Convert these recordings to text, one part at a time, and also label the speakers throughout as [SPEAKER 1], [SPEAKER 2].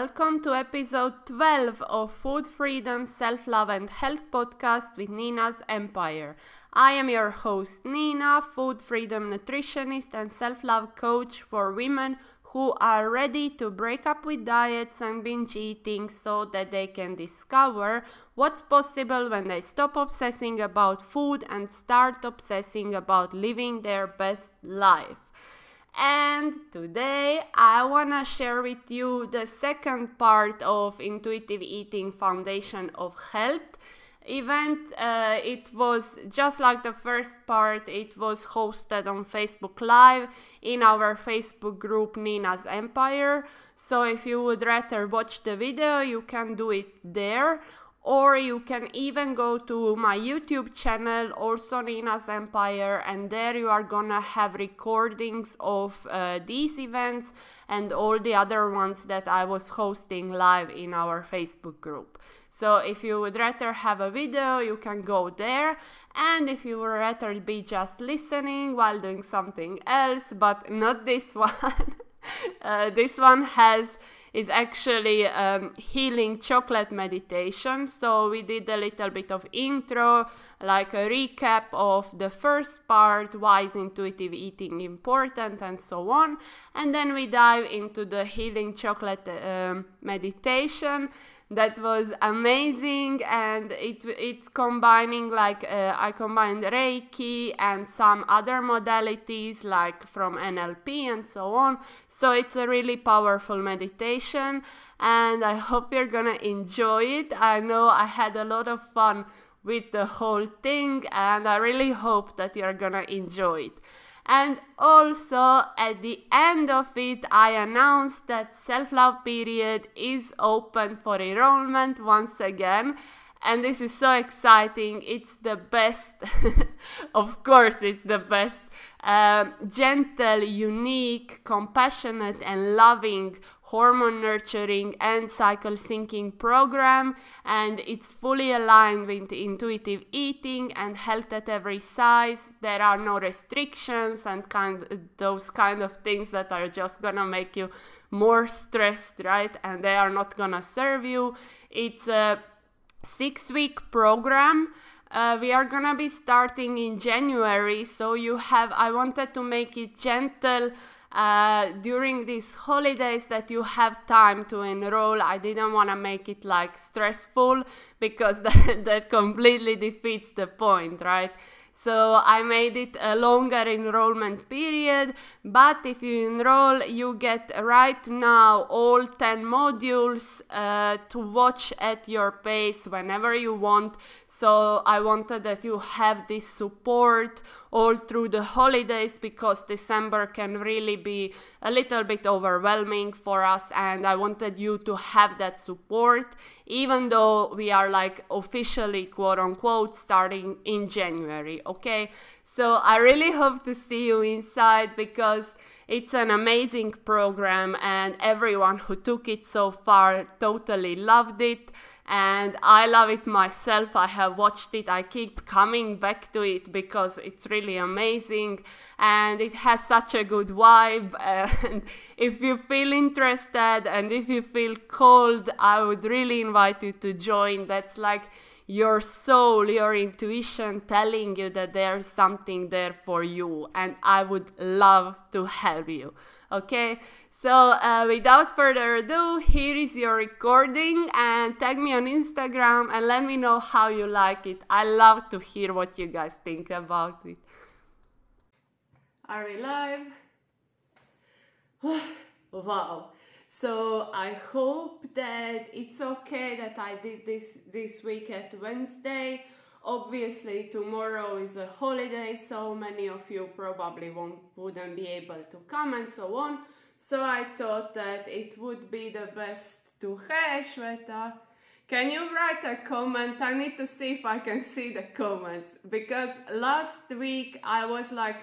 [SPEAKER 1] welcome to episode 12 of Food Freedom, Self Love and Health podcast with Nina's Empire. I am your host, Nina, food freedom nutritionist and self love coach for women who are ready to break up with diets and binge eating so that they can discover what's possible when they stop obsessing about food and start obsessing about living their best life. And today I want to share with you the second part of Intuitive Eating Foundation of Health event. Uh, it was just like the first part, it was hosted on Facebook Live in our Facebook group Nina's Empire. So if you would rather watch the video, you can do it there or you can even go to my YouTube channel, also Nina's Empire, and there you are gonna have recordings of uh, these events and all the other ones that I was hosting live in our Facebook group. So if you would rather have a video, you can go there, and if you would rather be just listening while doing something else, but not this one, uh, this one has is actually um, healing chocolate meditation. So we did a little bit of intro, like a recap of the first part, why is intuitive eating important, and so on. And then we dive into the healing chocolate um, meditation that was amazing and it it's combining like uh, I combined Reiki and some other modalities like from NLP and so on. So it's a really powerful meditation and I hope you're gonna enjoy it. I know I had a lot of fun with the whole thing and I really hope that you're gonna enjoy it and also at the end of it, I announced that self love period is open for enrollment once again. And this is so exciting. It's the best, of course, it's the best um, gentle, unique, compassionate, and loving hormone nurturing and cycle syncing program. And it's fully aligned with intuitive eating and health at every size. There are no restrictions and kind those kind of things that are just gonna make you more stressed right? And they are not gonna serve you. It's a six week program uh, we are gonna be starting in January, so you have. I wanted to make it gentle uh, during these holidays that you have time to enroll. I didn't want to make it like stressful because that, that completely defeats the point, right? So I made it a longer enrollment period, but if you enroll, you get right now all 10 modules uh, to watch at your pace whenever you want. So I wanted that you have this support all through the holidays because December can really be a little bit overwhelming for us, and I wanted you to have that support, even though we are like officially quote unquote starting in January, okay? So I really hope to see you inside because it's an amazing program, and everyone who took it so far totally loved it and I love it myself. I have watched it, I keep coming back to it because it's really amazing and it has such a good vibe. And if you feel interested and if you feel cold, I would really invite you to join. That's like your soul, your intuition telling you that there's something there for you, and I would love to help you. Okay, so uh, without further ado, here is your recording and tag me on Instagram and let me know how you like it. I love to hear what you guys think about it. Are we live? wow. So I hope that it's okay that I did this this week at Wednesday. Obviously tomorrow is a holiday, so many of you probably won't wouldn't be able to come and so on. So I thought that it would be the best to Hey Shweta, can you write a comment? I need to see if I can see the comments because last week I was like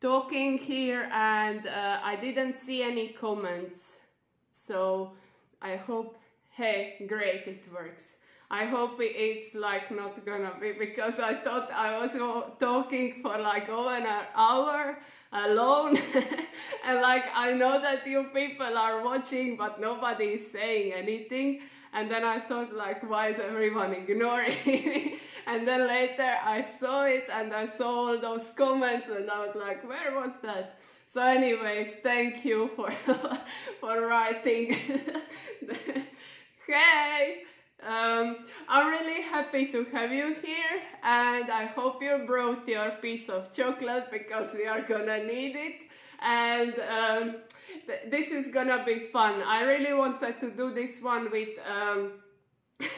[SPEAKER 1] talking here and uh, I didn't see any comments. So I hope, hey, great, it works. I hope it's like not gonna be because I thought I was talking for like over an hour alone. And like I know that you people are watching but nobody is saying anything. And then I thought like why is everyone ignoring me? And then later I saw it and I saw all those comments and I was like where was that? So anyways thank you for for writing. Hey um, I'm really happy to have you here and I hope you brought your piece of chocolate because we are gonna need it and um, th this is gonna be fun. I really wanted to do this one with um,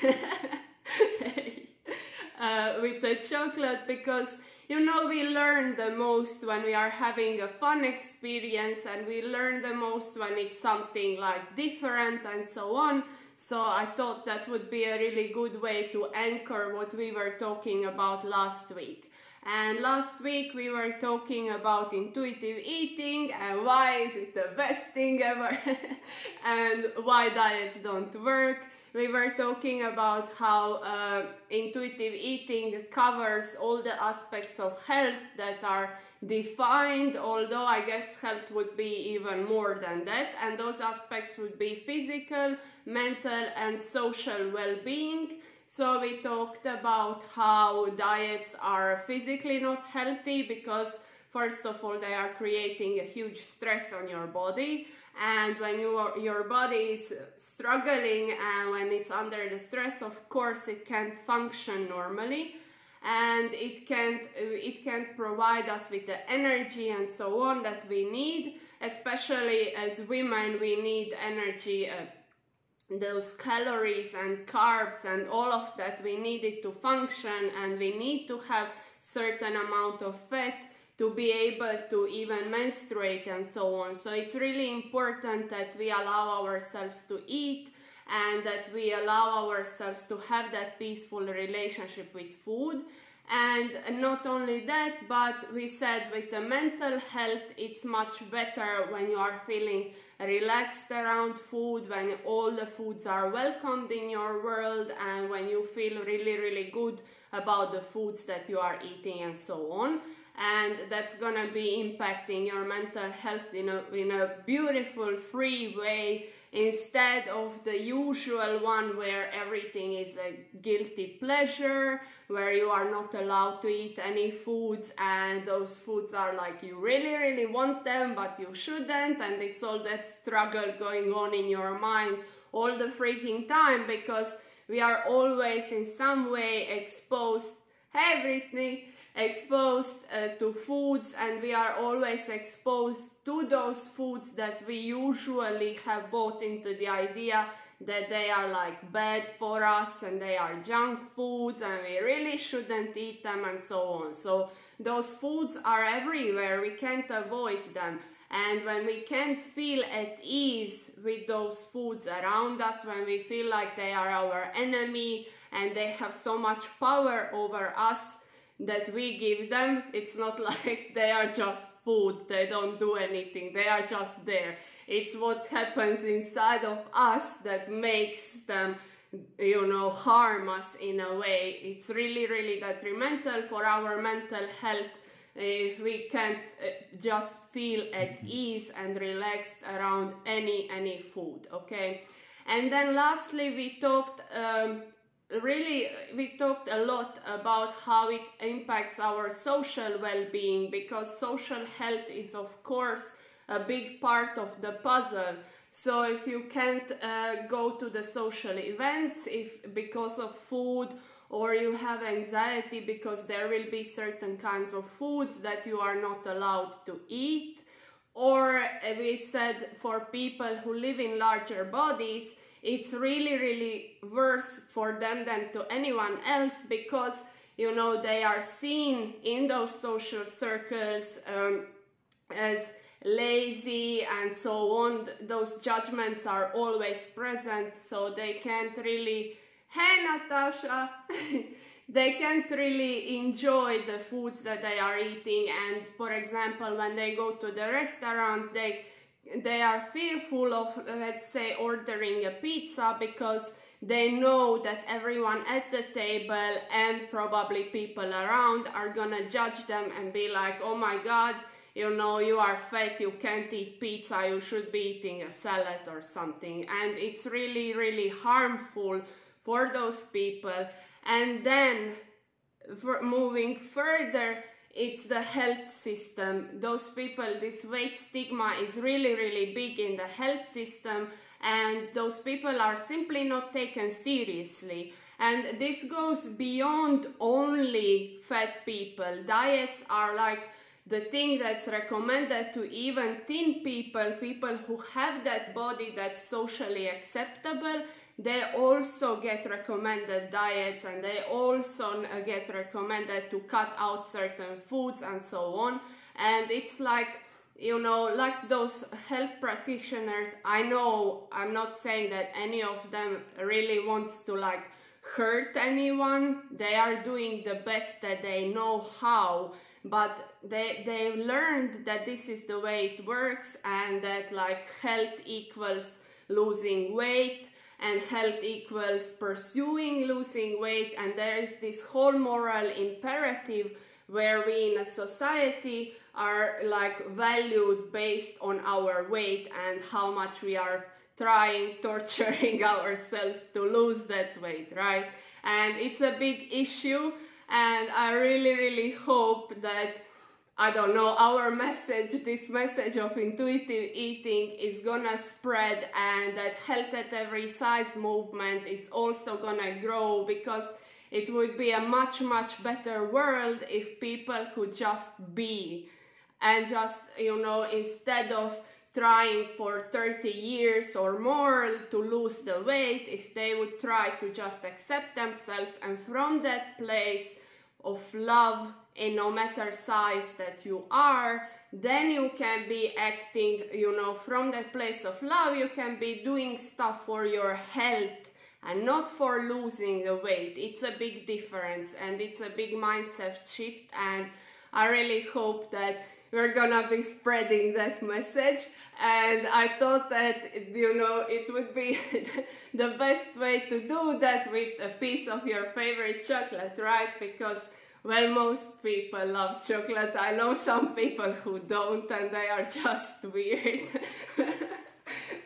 [SPEAKER 1] uh, with the chocolate because you know we learn the most when we are having a fun experience and we learn the most when it's something like different and so on so I thought that would be a really good way to anchor what we were talking about last week. And last week we were talking about intuitive eating and why is it the best thing ever and why diets don't work. We were talking about how uh, intuitive eating covers all the aspects of health that are defined, although I guess health would be even more than that. And those aspects would be physical, mental, and social well being. So, we talked about how diets are physically not healthy because, first of all, they are creating a huge stress on your body. And when you are, your body is struggling and when it's under the stress, of course, it can't function normally and it can't it can't provide us with the energy and so on that we need. Especially as women we need energy uh, those calories and carbs and all of that. We need it to function and we need to have certain amount of fat to be able to even menstruate and so on. So it's really important that we allow ourselves to eat and that we allow ourselves to have that peaceful relationship with food. And not only that but we said with the mental health it's much better when you are feeling relaxed around food when all the foods are welcomed in your world and when you feel really really good about the foods that you are eating and so on and that's gonna be impacting your mental health in a, in a beautiful free way instead of the usual one where everything is a guilty pleasure, where you are not allowed to eat any foods and those foods are like you really, really want them but you shouldn't, and it's all that struggle going on in your mind all the freaking time because we are always in some way exposed. Brittany! Exposed uh, to foods and we are always exposed to those foods that we usually have bought into the idea that they are like bad for us and they are junk foods and we really shouldn't eat them and so on. So those foods are everywhere, we can't avoid them. And when we can't feel at ease with those foods around us, when we feel like they are our enemy and they have so much power over us, that we give them. It's not like they are just food, they don't do anything, they are just there. It's what happens inside of us that makes them, you know, harm us in a way. It's really, really detrimental for our mental health if we can't uh, just feel at ease and relaxed around any any food okay and then lastly we talked um, really we talked a lot about how it impacts our social well-being because social health is of course a big part of the puzzle. So if you can't uh, go to the social events if because of food or you have anxiety because there will be certain kinds of foods that you are not allowed to eat or uh, we said for people who live in larger bodies it's really really worse for them than to anyone else because you know they are seen in those social circles um, as lazy and so on. Those judgments are always present so they can't really hey natasha they can't really enjoy the foods that they are eating. And for example when they go to the restaurant they they are fearful of let's say ordering a pizza because they know that everyone at the table and probably people around are gonna judge them and be like oh my god you know, you are fat, you can't eat pizza, you should be eating a salad or something. And it's really, really harmful for those people. And then for moving further, it's the health system. Those people, this weight stigma is really, really big in the health system, and those people are simply not taken seriously. And this goes beyond only fat people. Diets are like the thing that's recommended to even thin people, people who have that body that's socially acceptable, they also get recommended diets and they also uh, get recommended to cut out certain foods and so on. And it's like, you know, like those health practitioners, I know I'm not saying that any of them really wants to like hurt anyone. They are doing the best that they know how but they they learned that this is the way it works and that like health equals losing weight and health equals pursuing losing weight and there is this whole moral imperative where we in a society are like valued based on our weight and how much we are trying torturing ourselves to lose that weight right? And it's a big issue and i really really hope that I don't know, our message, this message of intuitive eating is gonna spread and that health at every size movement is also gonna grow because it would be a much, much better world if people could just be and just, you know, instead of trying for 30 years or more to lose the weight, if they would try to just accept themselves and from that place of love in no matter size that you are then you can be acting you know from that place of love. You can be doing stuff for your health and not for losing the weight. It's a big difference and it's a big mindset shift and i really hope that we're gonna be spreading that message. And i thought that you know it would be the best way to do that with a piece of your favorite chocolate right? Because well, most people love chocolate. I know some people who don't, and they are just weird.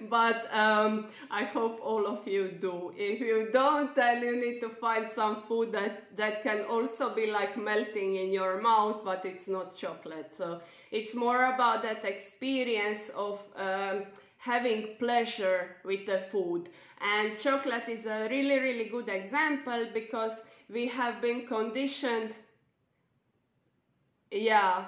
[SPEAKER 1] but um, I hope all of you do. If you don't, then you need to find some food that, that can also be like melting in your mouth, but it's not chocolate. So it's more about that experience of um, having pleasure with the food. And chocolate is a really, really good example because we have been conditioned yeah.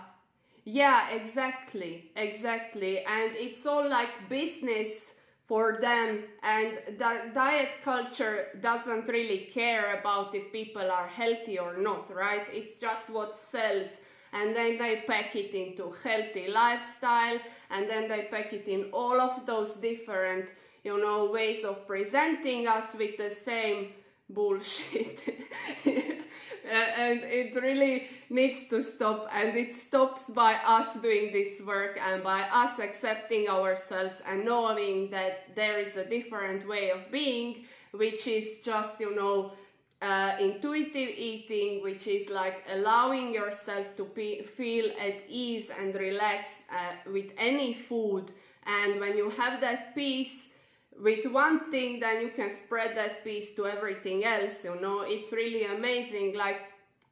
[SPEAKER 1] Yeah, exactly. Exactly. And it's all like business for them and the diet culture doesn't really care about if people are healthy or not, right? It's just what sells and then they pack it into healthy lifestyle and then they pack it in all of those different you know ways of presenting us with the same bullshit. And it really needs to stop and it stops by us doing this work and by us accepting ourselves and knowing that there is a different way of being which is just you know uh, intuitive eating which is like allowing yourself to be, feel at ease and relax uh, with any food. And when you have that peace with one thing then you can spread that peace to everything else you know? It's really amazing like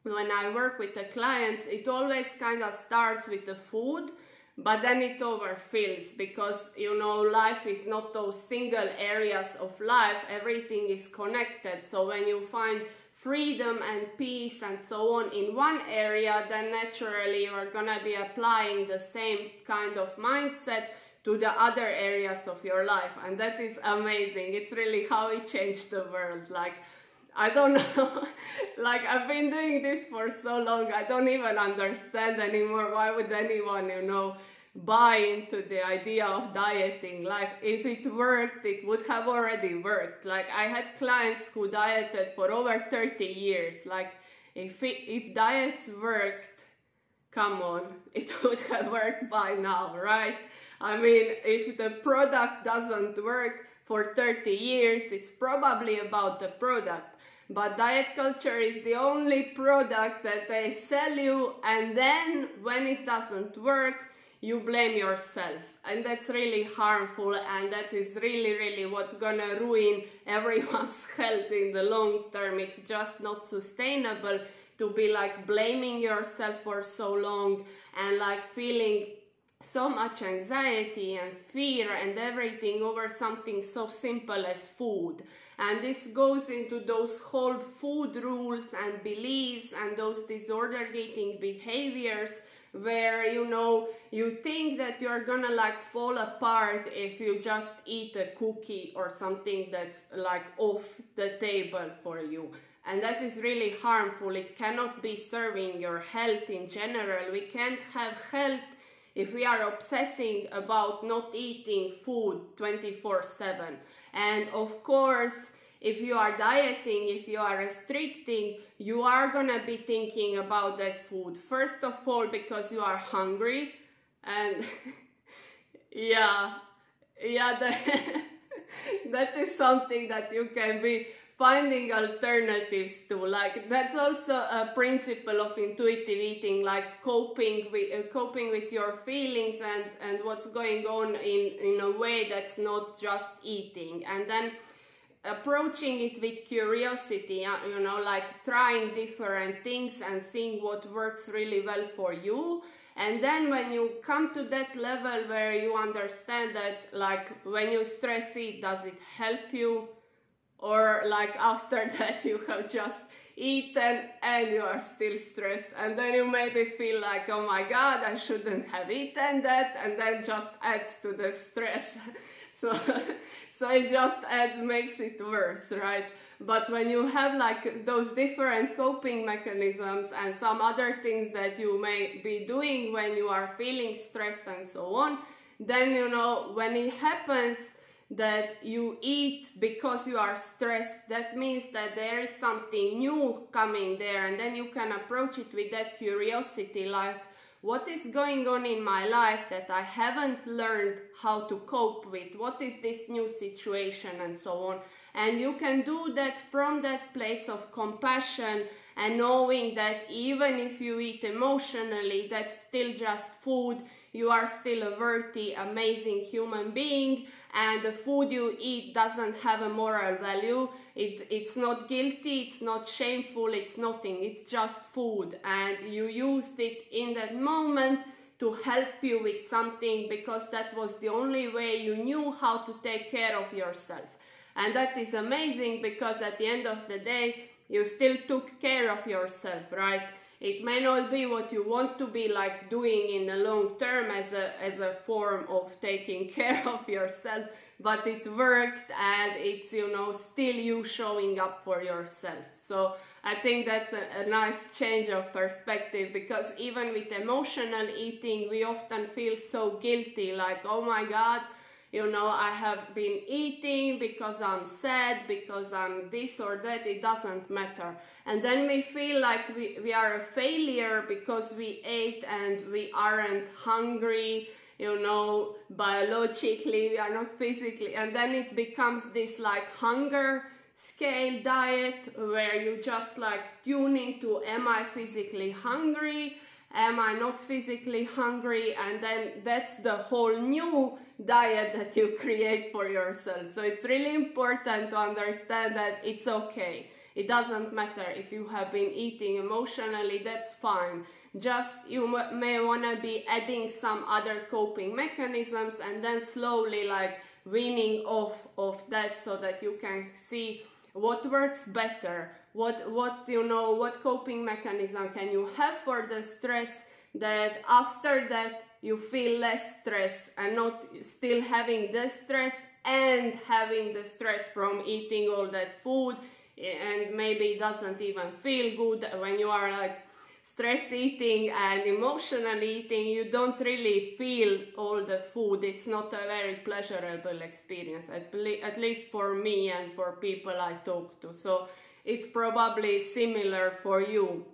[SPEAKER 1] when i work with the clients it always kind of starts with the food but then it overfills because you know life is not those single areas of life. Everything is connected. So when you find freedom and peace and so on in one area then naturally you're gonna be applying the same kind of mindset to the other areas of your life and that is amazing it's really how it changed the world like I don't know. like I've been doing this for so long, I don't even understand anymore. Why would anyone, you know, buy into the idea of dieting? Like if it worked, it would have already worked. Like I had clients who dieted for over 30 years. Like if it, if diets worked, come on, it would have worked by now, right? I mean, if the product doesn't work for 30 years, it's probably about the product. But diet culture is the only product that they sell you, and then when it doesn't work, you blame yourself and that's really harmful and that is really really what's gonna ruin everyone's health in the long term it's just not sustainable to be like blaming yourself for so long and like feeling so much anxiety and fear and everything over something so simple as food. And this goes into those whole food rules and beliefs and those disorder eating behaviors where you know you think that you're gonna like fall apart if you just eat a cookie or something that's like off the table for you. And that is really harmful. It cannot be serving your health in general. We can't have health if we are obsessing about not eating food 24 7 and of course if you are dieting, if you are restricting, you are gonna be thinking about that food. First of all, because you are hungry, and yeah, yeah, that, that is something that you can be finding alternatives to. Like that's also a principle of intuitive eating, like coping with uh, coping with your feelings and and what's going on in in a way that's not just eating, and then approaching it with curiosity, uh, you know, like trying different things and seeing what works really well for you. And then when you come to that level where you understand that, like, when you stress it, does it help you? Or, like, after that, you have just eaten and you are still stressed. And then you maybe feel like, oh my god, I shouldn't have eaten that. And then just adds to the stress. so so it just makes it worse right but when you have like those different coping mechanisms and some other things that you may be doing when you are feeling stressed and so on then you know when it happens that you eat because you are stressed that means that there is something new coming there and then you can approach it with that curiosity like what is going on in my life that I haven't learned how to cope with? What is this new situation and so on? And you can do that from that place of compassion and knowing that even if you eat emotionally, that's still just food. You are still a worthy, amazing human being, and the food you eat doesn't have a moral value. It, it's not guilty, it's not shameful, it's nothing. It's just food, and you used it in that moment to help you with something because that was the only way you knew how to take care of yourself. And that is amazing because at the end of the day, you still took care of yourself, right? It may not be what you want to be like doing in the long term as a, as a form of taking care of yourself, but it worked and it's, you know, still you showing up for yourself. So I think that's a, a nice change of perspective because even with emotional eating, we often feel so guilty like, oh my God, you know, I have been eating because I'm sad, because I'm this or that, it doesn't matter. And then we feel like we, we are a failure because we ate and we aren't hungry, you know, biologically, we are not physically. And then it becomes this like hunger scale diet where you just like tune into am I physically hungry? Am I not physically hungry? And then that's the whole new diet that you create for yourself. So it's really important to understand that it's okay. It doesn't matter if you have been eating emotionally, that's fine. Just you may want to be adding some other coping mechanisms and then slowly like weaning off of that so that you can see what works better what what you know what coping mechanism can you have for the stress that after that you feel less stress and not still having the stress and having the stress from eating all that food and maybe it doesn't even feel good when you are like stress eating and emotional eating you don't really feel all the food. It's not a very pleasurable experience at, at least for me and for people i talk to. So it's probably similar for you.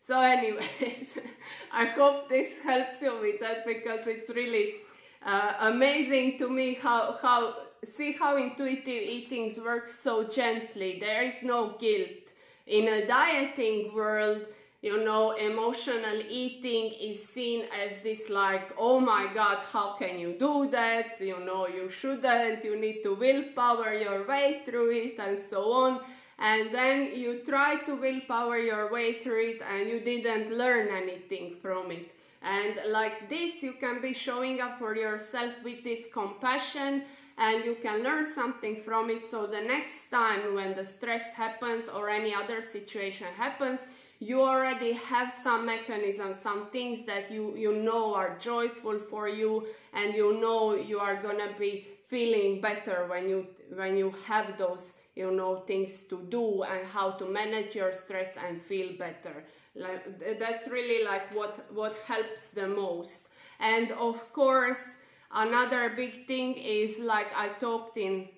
[SPEAKER 1] So anyways, I hope this helps you with that because it's really uh, amazing to me how, how see how intuitive eating works so gently. There is no guilt. In a dieting world, you know, emotional eating is seen as this like, oh my God, how can you do that? You know, you shouldn't, you need to willpower your way through it and so on. And then you try to willpower your way through it and you didn't learn anything from it. And like this, you can be showing up for yourself with this compassion and you can learn something from it. So the next time when the stress happens or any other situation happens, you already have some mechanisms, some things that you, you know are joyful for you and you know you are gonna be feeling better when you when you have those you know things to do and how to manage your stress and feel better like that's really like what what helps the most and of course another big thing is like i talked in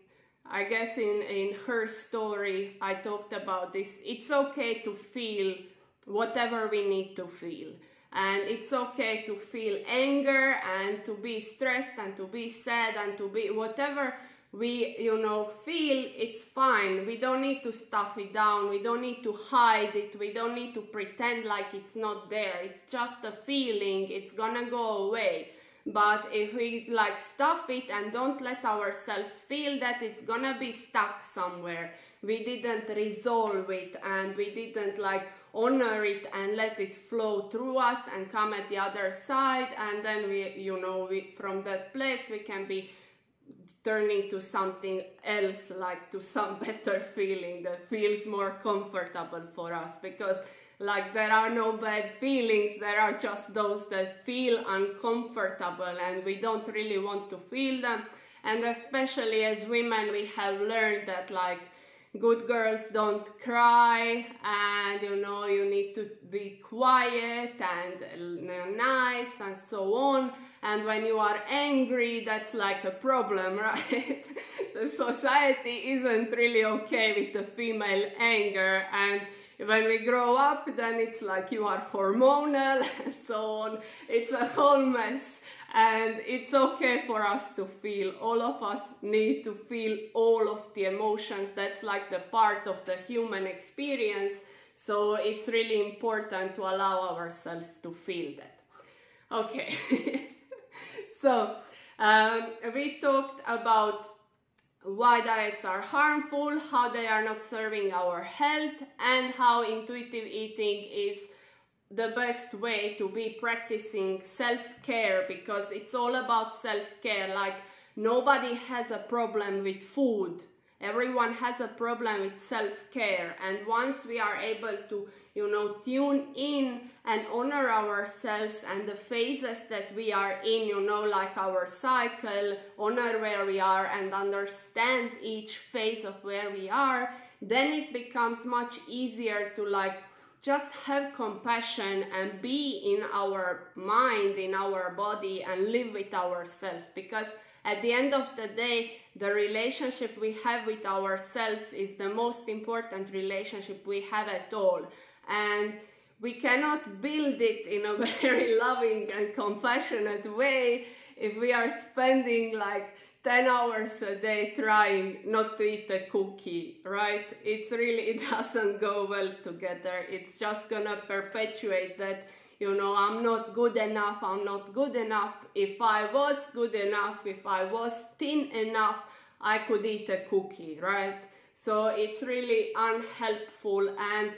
[SPEAKER 1] I guess in, in her story, I talked about this. It's okay to feel whatever we need to feel. And it's okay to feel anger and to be stressed and to be sad and to be whatever we, you know, feel, it's fine. We don't need to stuff it down. We don't need to hide it. We don't need to pretend like it's not there. It's just a feeling. It's gonna go away but if we like stuff it and don't let ourselves feel that it's gonna be stuck somewhere we didn't resolve it and we didn't like honor it and let it flow through us and come at the other side and then we you know we from that place we can be turning to something else like to some better feeling that feels more comfortable for us. Because like there are no bad feelings there are just those that feel uncomfortable and we don't really want to feel them. And especially as women we have learned that like good girls don't cry and you know you need to be quiet and nice and so on. And when you are angry that's like a problem right? The society isn't really okay with the female anger and when we grow up, then it's like you are hormonal and so on. It's a whole mess. And it's okay for us to feel. All of us need to feel all of the emotions. That's like the part of the human experience. So it's really important to allow ourselves to feel that. Okay. so um, we talked about why diets are harmful, how they are not serving our health, and how intuitive eating is the best way to be practicing self care because it's all about self care. Like, nobody has a problem with food everyone has a problem with self-care and once we are able to you know tune in and honor ourselves and the phases that we are in you know like our cycle honor where we are and understand each phase of where we are then it becomes much easier to like just have compassion and be in our mind in our body and live with ourselves. Because at the end of the day, the relationship we have with ourselves is the most important relationship we have at all. And we cannot build it in a very loving and compassionate way if we are spending like 10 hours a day trying not to eat a cookie, right? It's really, it doesn't go well together. It's just gonna perpetuate that you know i'm not good enough i'm not good enough. If i was good enough if i was thin enough i could eat a cookie right? So it's really unhelpful. And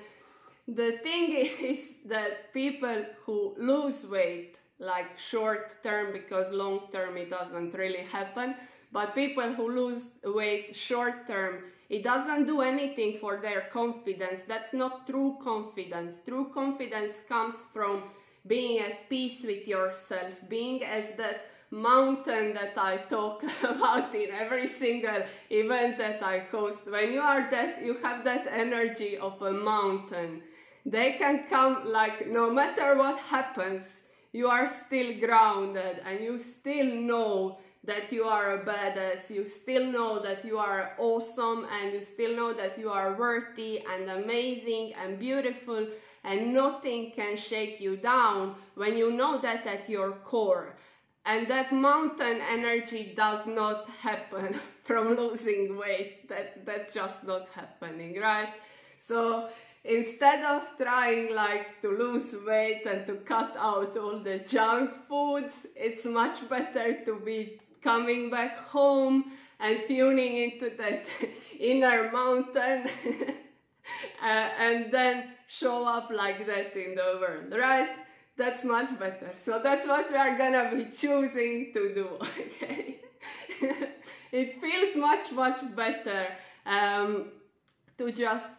[SPEAKER 1] the thing is that people who lose weight like short term because long term it doesn't really happen but people who lose weight short term it doesn't do anything for their confidence. That's not true confidence. True confidence comes from being at peace with yourself, being as that mountain that I talk about in every single event that I host. When you are that, you have that energy of a mountain. They can come like no matter what happens, you are still grounded and you still know that you are a badass, you still know that you are awesome, and you still know that you are worthy and amazing and beautiful, and nothing can shake you down when you know that at your core. And that mountain energy does not happen from losing weight. That that's just not happening, right? So instead of trying like to lose weight and to cut out all the junk foods, it's much better to be coming back home and tuning into that inner mountain uh, and then show up like that in the world, right? That's much better. So that's what we are gonna be choosing to do, okay? it feels much, much better um, to just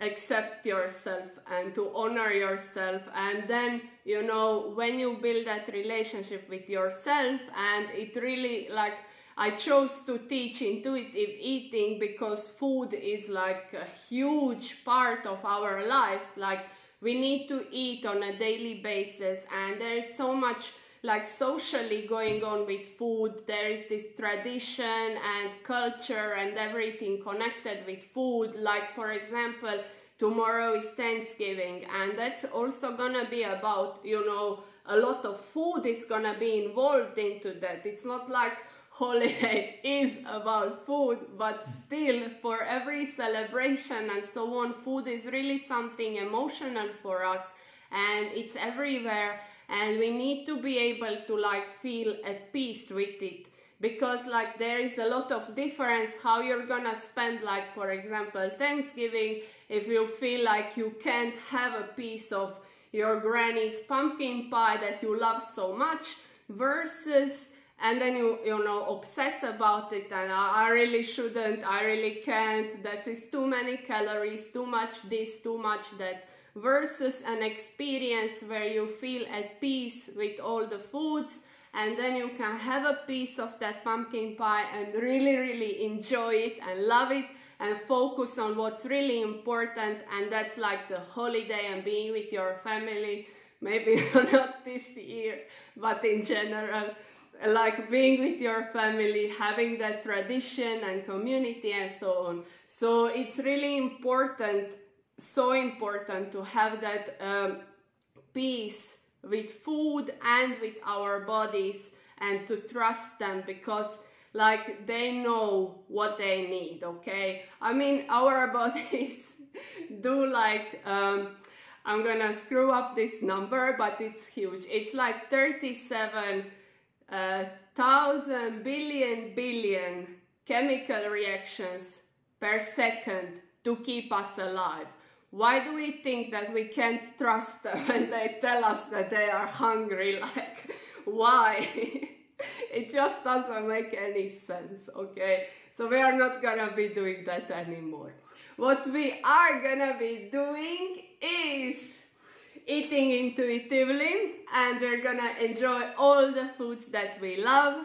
[SPEAKER 1] accept yourself and to honor yourself. And then you know when you build that relationship with yourself and it really like I chose to teach intuitive eating because food is like a huge part of our lives. Like we need to eat on a daily basis and there is so much like socially going on with food there is this tradition and culture and everything connected with food. Like for example tomorrow is thanksgiving and that's also gonna be about you know a lot of food is gonna be involved into that. It's not like holiday is about food but still for every celebration and so on food is really something emotional for us and it's everywhere and we need to be able to like feel at peace with it. Because like there is a lot of difference how you're gonna spend like for example thanksgiving if you feel like you can't have a piece of your granny's pumpkin pie that you love so much versus and then you you know obsess about it and I, I really shouldn't i really can't that is too many calories too much this too much that versus an experience where you feel at peace with all the foods and then you can have a piece of that pumpkin pie and really really enjoy it and love it and focus on what's really important and that's like the holiday and being with your family maybe not this year but in general. Like being with your family having that tradition and community and so on. So it's really important so important to have that um, peace with food and with our bodies and to trust them because like they know what they need okay? I mean our bodies do like um, i'm gonna screw up this number but it's huge. It's like 37 uh, thousand billion billion chemical reactions per second to keep us alive why do we think that we can't trust them when they tell us that they are hungry? Like why? It just doesn't make any sense okay? So we are not gonna be doing that anymore. What we are gonna be doing is eating intuitively and we're gonna enjoy all the foods that we love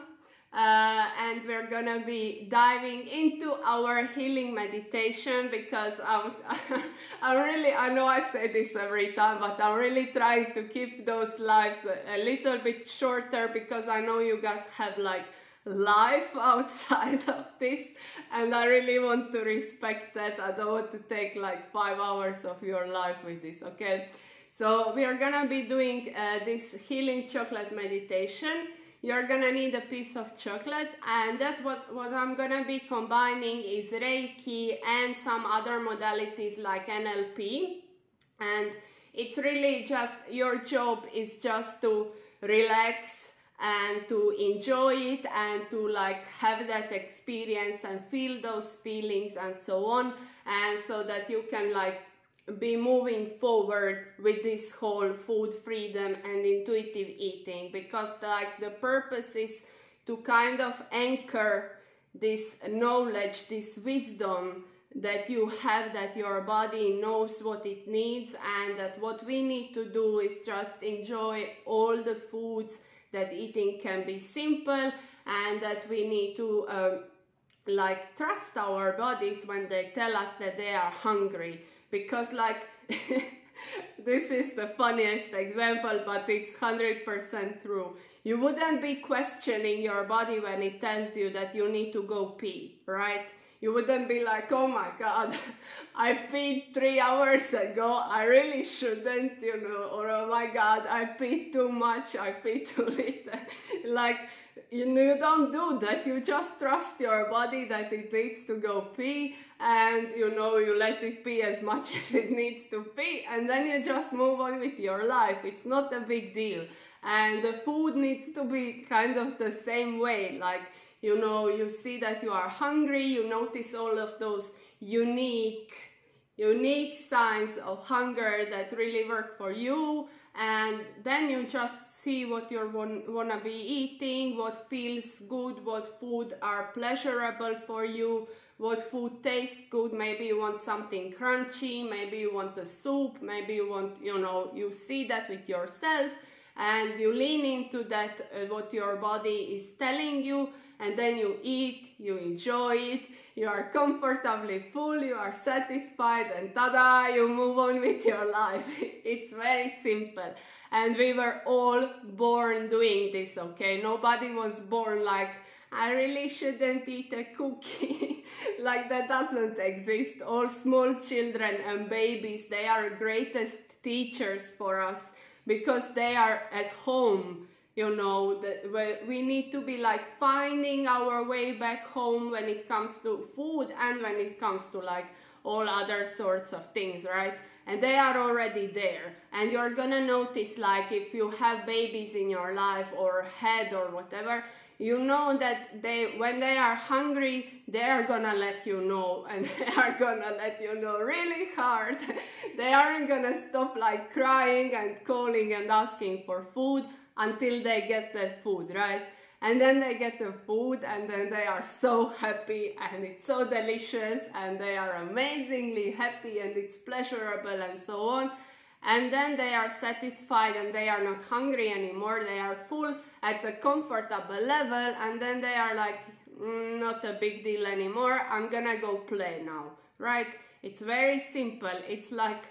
[SPEAKER 1] uh, and we're gonna be diving into our healing meditation because I'm, I'm really, I know I say this every time, but I'm really trying to keep those lives a, a little bit shorter because I know you guys have like life outside of this and I really want to respect that. I don't want to take like five hours of your life with this, okay? So we are gonna be doing uh, this healing chocolate meditation you're gonna need a piece of chocolate and that what, what I'm gonna be combining is Reiki and some other modalities like NLP and it's really just your job is just to relax and to enjoy it and to like have that experience and feel those feelings and so on and so that you can like be moving forward with this whole food freedom and intuitive eating because like the purpose is to kind of anchor this knowledge this wisdom that you have that your body knows what it needs and that what we need to do is just enjoy all the foods that eating can be simple and that we need to um, like trust our bodies when they tell us that they are hungry because like this is the funniest example but it's 100% true. You wouldn't be questioning your body when it tells you that you need to go pee right you wouldn't be like, oh my god, I peed three hours ago, I really shouldn't, you know, or oh my god, I peed too much, I peed too little. like, you, you don't do that, you just trust your body that it needs to go pee, and you know, you let it pee as much as it needs to pee, and then you just move on with your life. It's not a big deal. And the food needs to be kind of the same way, like, you know, you see that you are hungry, you notice all of those unique, unique signs of hunger that really work for you. And then you just see what you want, wanna be eating, what feels good, what food are pleasurable for you, what food tastes good. Maybe you want something crunchy, maybe you want a soup, maybe you want, you know, you see that with yourself and you lean into that, uh, what your body is telling you and then you eat, you enjoy it, you are comfortably full, you are satisfied, and tada, you move on with your life. it's very simple. And we were all born doing this, okay? Nobody was born like, I really shouldn't eat a cookie. like that doesn't exist. All small children and babies, they are greatest teachers for us because they are at home you know that we need to be like finding our way back home when it comes to food and when it comes to like all other sorts of things right? And they are already there. And you're gonna notice like if you have babies in your life or head or whatever you know that they when they are hungry they are gonna let you know. And they are gonna let you know really hard. They aren't gonna stop like crying and calling and asking for food until they get the food, right? And then they get the food and then they are so happy and it's so delicious and they are amazingly happy and it's pleasurable and so on. And then they are satisfied and they are not hungry anymore. They are full at a comfortable level and then they are like, mm, not a big deal anymore. I'm gonna go play now, right? It's very simple. It's like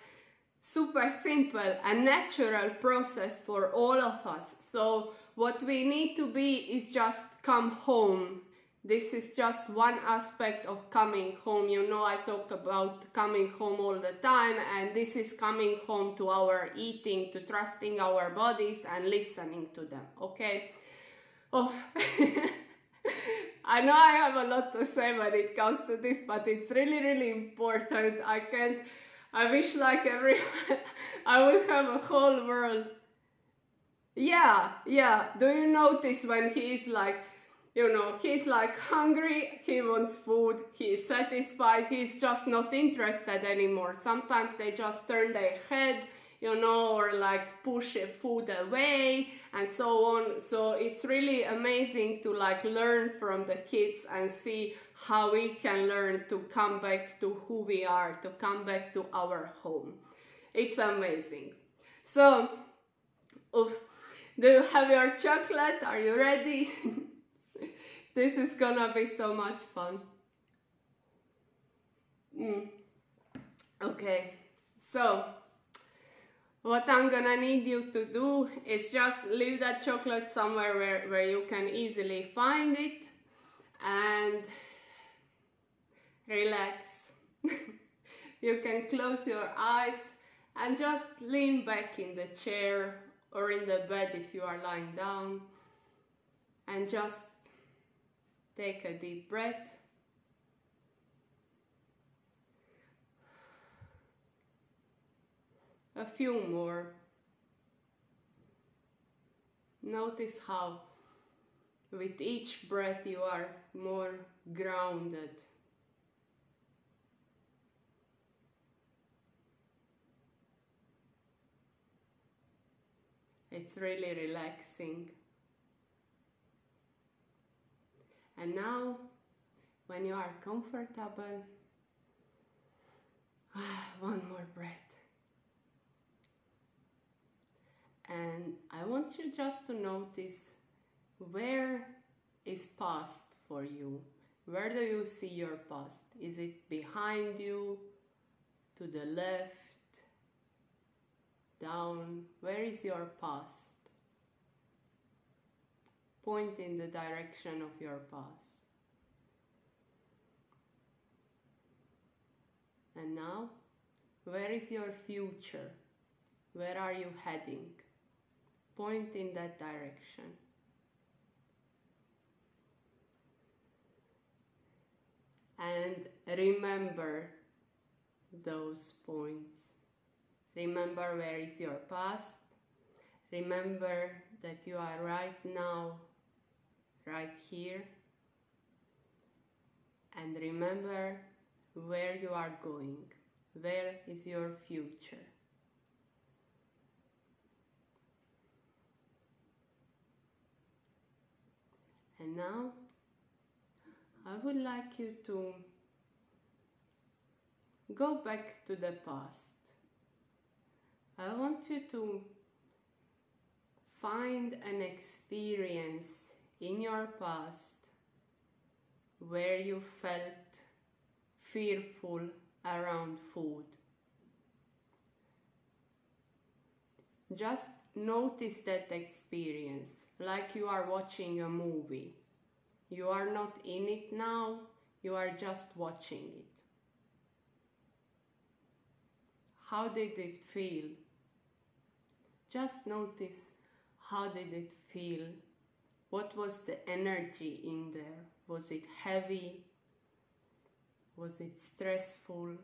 [SPEAKER 1] super simple and natural process for all of us. So what we need to be is just come home. This is just one aspect of coming home. You know, I talk about coming home all the time, and this is coming home to our eating, to trusting our bodies and listening to them. Okay? Oh, I know I have a lot to say when it comes to this, but it's really, really important. I can't I wish like every I would have a whole world. Yeah, yeah. Do you notice when he's like, you know, he's like hungry, he wants food, he's satisfied, he's just not interested anymore. Sometimes they just turn their head you know, or like push food away and so on. So it's really amazing to like learn from the kids and see how we can learn to come back to who we are, to come back to our home. It's amazing. So, do you have your chocolate? Are you ready? this is gonna be so much fun. Mm. Okay, so what I'm gonna need you to do is just leave that chocolate somewhere where, where you can easily find it and relax. you can close your eyes and just lean back in the chair or in the bed if you are lying down and just take a deep breath a few more. Notice how with each breath you are more grounded. It's really relaxing. And now, when you are comfortable, one more breath. And I want you just to notice where is past for you. Where do you see your past? Is it behind you, to the left, down? Where is your past? Point in the direction of your past. And now, where is your future? Where are you heading? Point in that direction. And remember those points. Remember where is your past. Remember that you are right now, right here. And remember where you are going. Where is your future? And now I would like you to go back to the past. I want you to find an experience in your past where you felt fearful around food. Just notice that experience like you are watching a movie. You are not in it now, you are just watching it. How did it feel? Just notice how did it feel? What was the energy in there? Was it heavy? Was it stressful?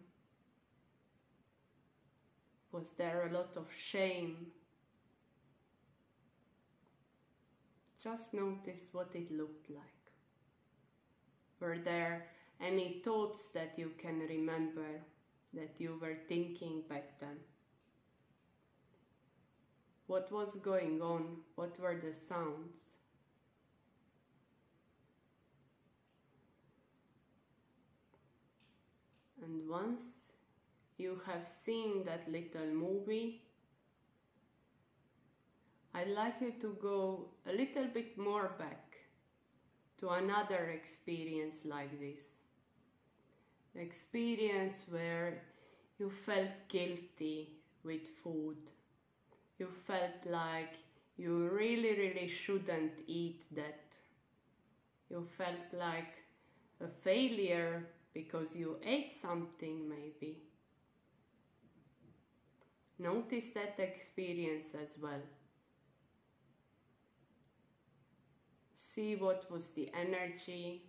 [SPEAKER 1] Was there a lot of shame? Just notice what it looked like. Were there any thoughts that you can remember that you were thinking back then? What was going on? What were the sounds? And once you have seen that little movie, I'd like you to go a little bit more back to another experience like this. The experience where you felt guilty with food. You felt like you really, really shouldn't eat that. You felt like a failure because you ate something, maybe. Notice that experience as well. See what was the energy,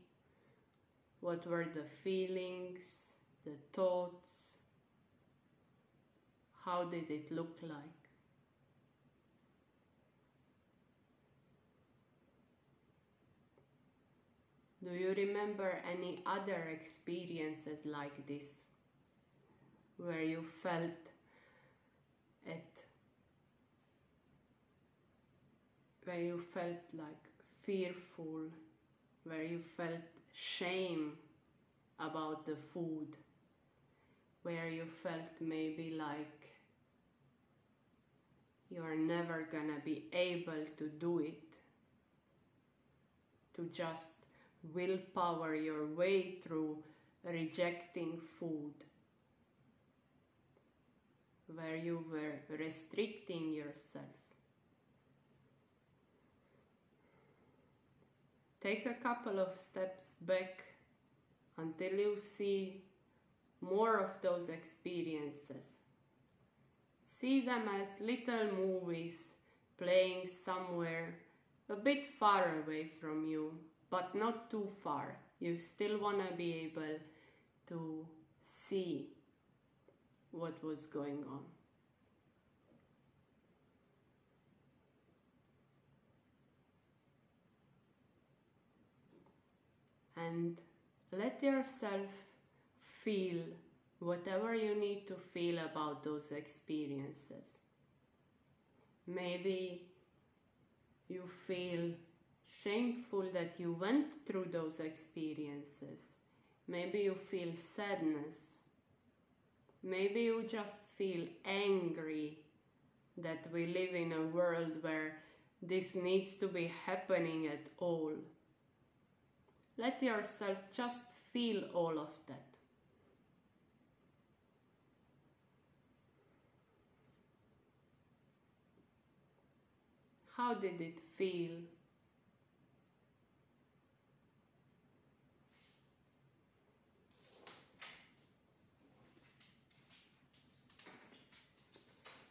[SPEAKER 1] what were the feelings, the thoughts, how did it look like. Do you remember any other experiences like this where you felt it, where you felt like fearful, where you felt shame about the food, where you felt maybe like you are never gonna be able to do it, to just willpower your way through rejecting food, where you were restricting yourself. Take a couple of steps back until you see more of those experiences. See them as little movies playing somewhere a bit far away from you, but not too far. You still want to be able to see what was going on. And let yourself feel whatever you need to feel about those experiences. Maybe you feel shameful that you went through those experiences. Maybe you feel sadness. Maybe you just feel angry that we live in a world where this needs to be happening at all. Let yourself just feel all of that. How did it feel?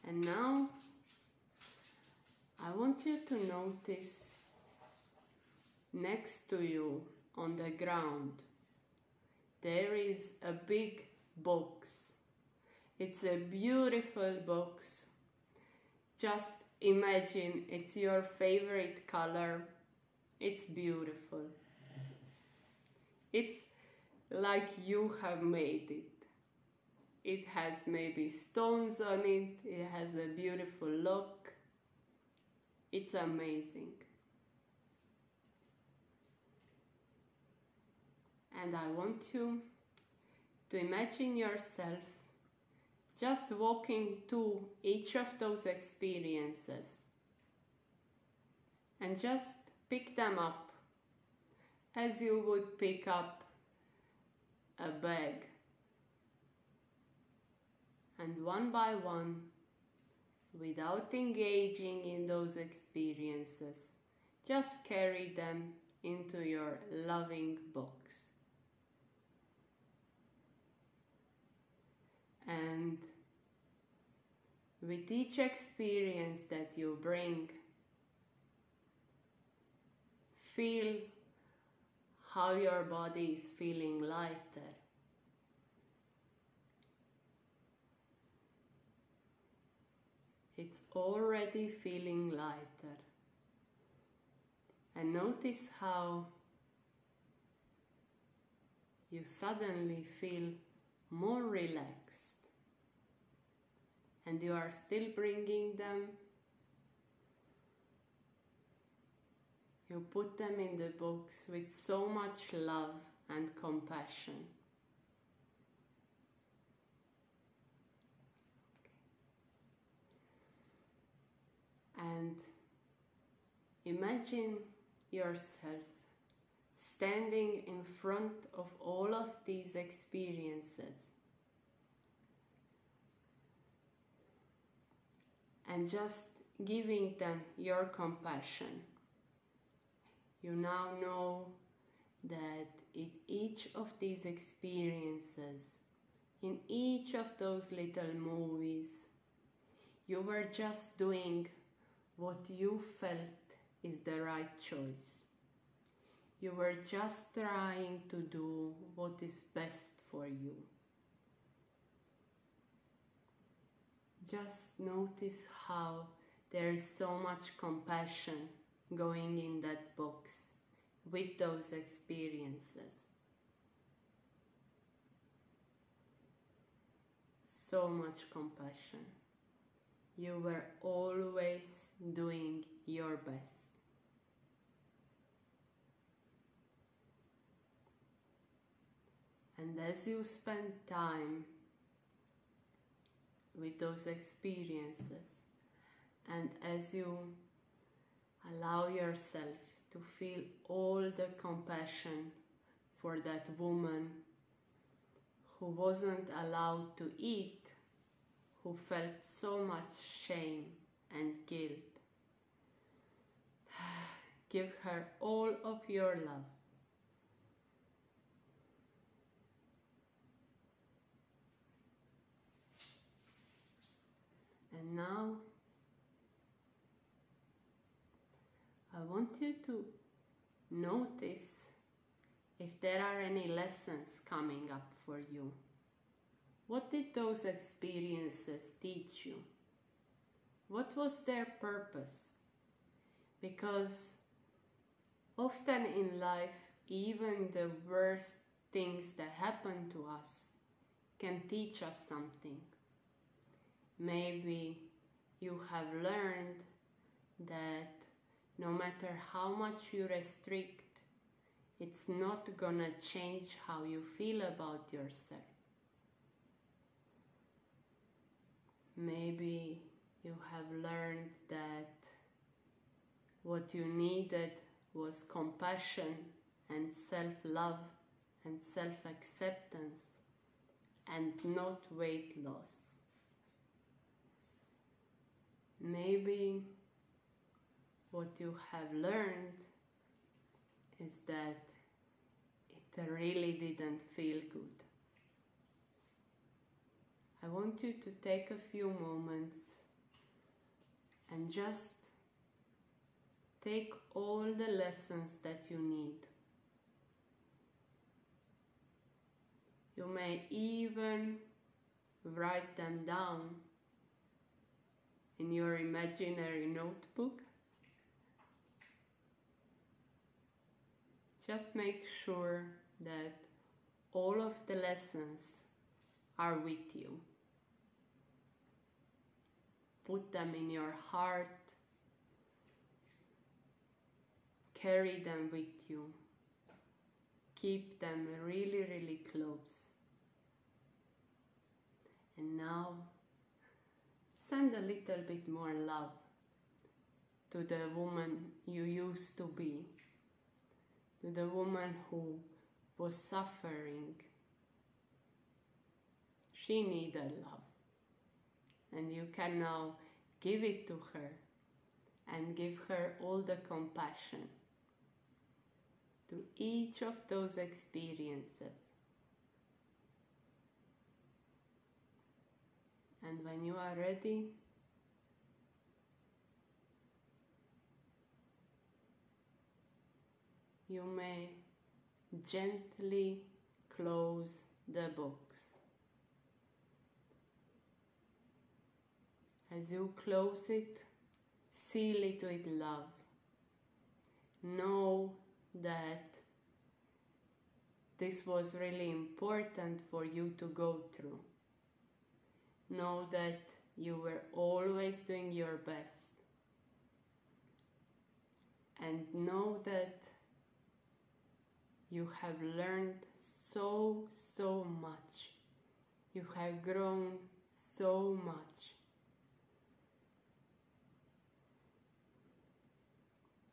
[SPEAKER 1] And now I want you to notice next to you on the ground there is a big box. It's a beautiful box. Just imagine it's your favorite color. It's beautiful. It's like you have made it. It has maybe stones on it, it has a beautiful look. It's amazing. And I want you to imagine yourself just walking to each of those experiences and just pick them up as you would pick up a bag. And one by one, without engaging in those experiences, just carry them into your loving box. And with each experience that you bring, feel how your body is feeling lighter. It's already feeling lighter. And notice how you suddenly feel more relaxed. And you are still bringing them. You put them in the box with so much love and compassion. And imagine yourself standing in front of all of these experiences and just giving them your compassion. You now know that in each of these experiences, in each of those little movies, you were just doing what you felt is the right choice. You were just trying to do what is best for you. Just notice how there is so much compassion going in that box with those experiences. So much compassion. You were always doing your best. And as you spend time with those experiences, and as you allow yourself to feel all the compassion for that woman who wasn't allowed to eat, who felt so much shame and guilt. Give her all of your love. And now I want you to notice if there are any lessons coming up for you. What did those experiences teach you? What was their purpose? Because often in life, even the worst things that happen to us can teach us something. Maybe you have learned that no matter how much you restrict, it's not gonna change how you feel about yourself. Maybe you have learned that what you needed was compassion and self love and self acceptance and not weight loss. Maybe what you have learned is that it really didn't feel good. I want you to take a few moments and just take all the lessons that you need. You may even write them down in your imaginary notebook. Just make sure that all of the lessons are with you. Put them in your heart. Carry them with you. Keep them really, really close. And now send a little bit more love to the woman you used to be, to the woman who was suffering. She needed love, and you can now give it to her and give her all the compassion to each of those experiences. And when you are ready, you may gently close the box. As you close it, seal it with love. Know that this was really important for you to go through. Know that you were always doing your best. And know that you have learned so, so much. You have grown so much.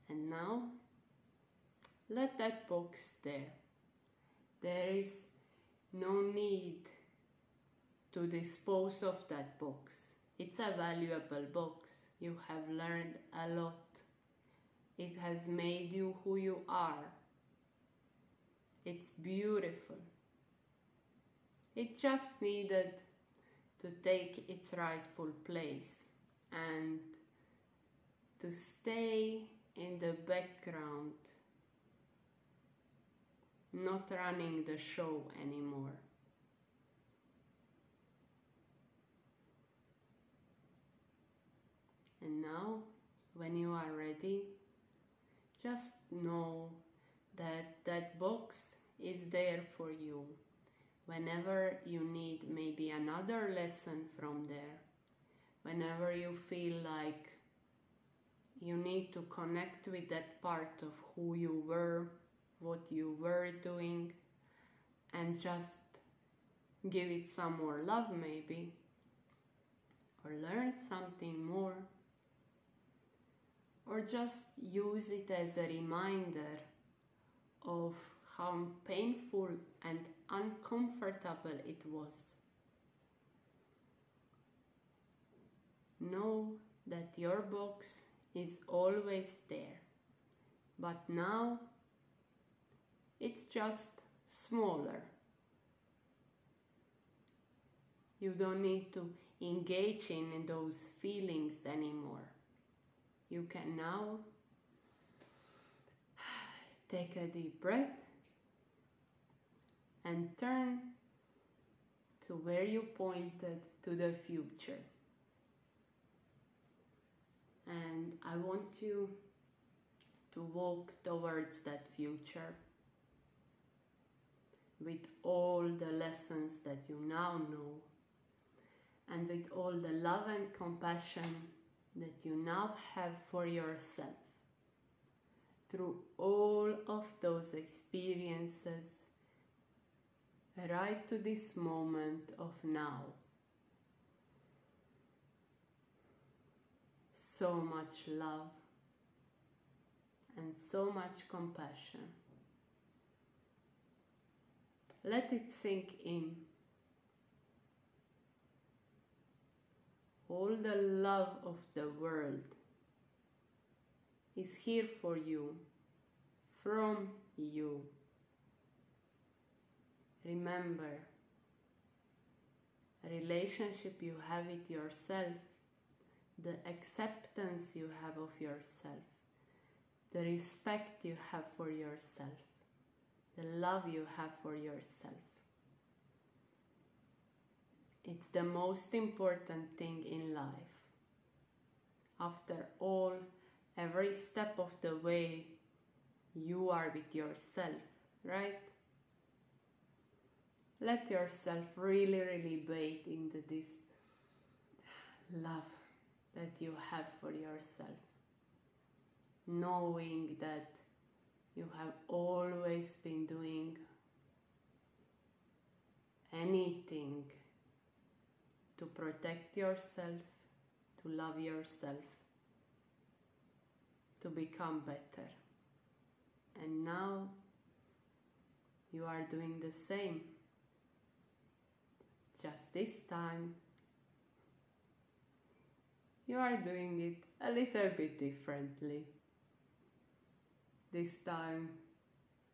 [SPEAKER 1] And now, let that box there. There is no need to dispose of that box. It's a valuable box. You have learned a lot. It has made you who you are. It's beautiful. It just needed to take its rightful place and to stay in the background, not running the show anymore. And now, when you are ready, just know that that box is there for you. Whenever you need maybe another lesson from there, whenever you feel like you need to connect with that part of who you were, what you were doing, and just give it some more love, maybe, or learn something more or just use it as a reminder of how painful and uncomfortable it was. Know that your box is always there, but now it's just smaller. You don't need to engage in those feelings anymore you can now take a deep breath and turn to where you pointed to the future. And I want you to walk towards that future with all the lessons that you now know and with all the love and compassion that you now have for yourself through all of those experiences right to this moment of now. So much love and so much compassion. Let it sink in. All the love of the world is here for you, from you. Remember, relationship you have with yourself the acceptance you have of yourself, the respect you have for yourself, the love you have for yourself. It's the most important thing in life. After all, every step of the way, you are with yourself, right? Let yourself really, really bathe into this love that you have for yourself, knowing that you have always been doing anything to protect yourself, to love yourself, to become better. And now you are doing the same. Just this time, you are doing it a little bit differently. This time,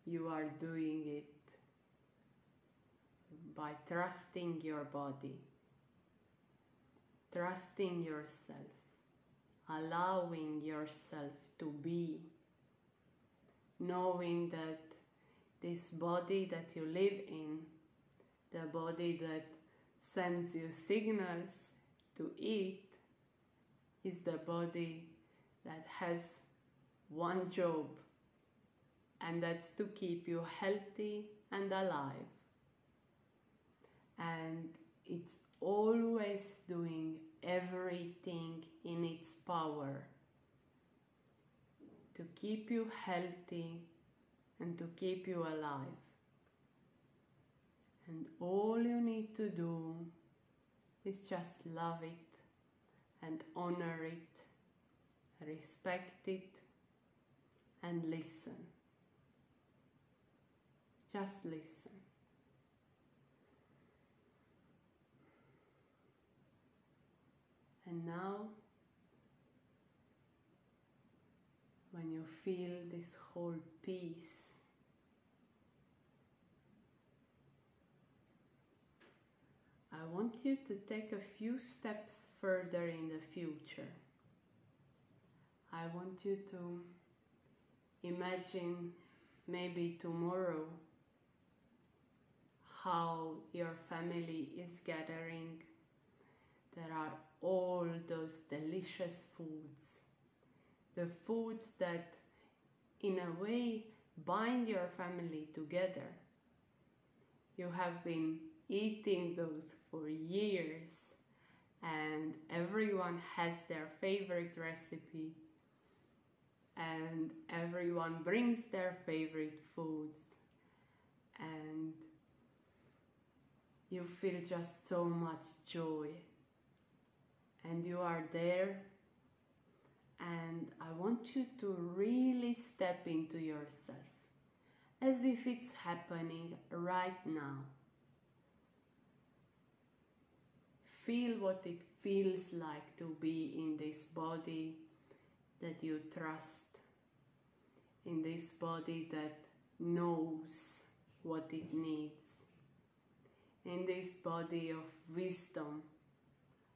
[SPEAKER 1] you are doing it by trusting your body, trusting yourself, allowing yourself to be, knowing that this body that you live in, the body that sends you signals to eat, is the body that has one job, and that's to keep you healthy and alive. And it's always doing everything in its power to keep you healthy and to keep you alive. And all you need to do is just love it and honor it, respect it, and listen. Just listen. And now, when you feel this whole peace, I want you to take a few steps further in the future. I want you to imagine maybe tomorrow how your family is gathering. There are all those delicious foods. The foods that, in a way, bind your family together. You have been eating those for years, and everyone has their favorite recipe, and everyone brings their favorite foods, and you feel just so much joy. And you are there, and I want you to really step into yourself as if it's happening right now. feel what it feels like to be in this body that you trust, in this body that knows what it needs, in this body of wisdom,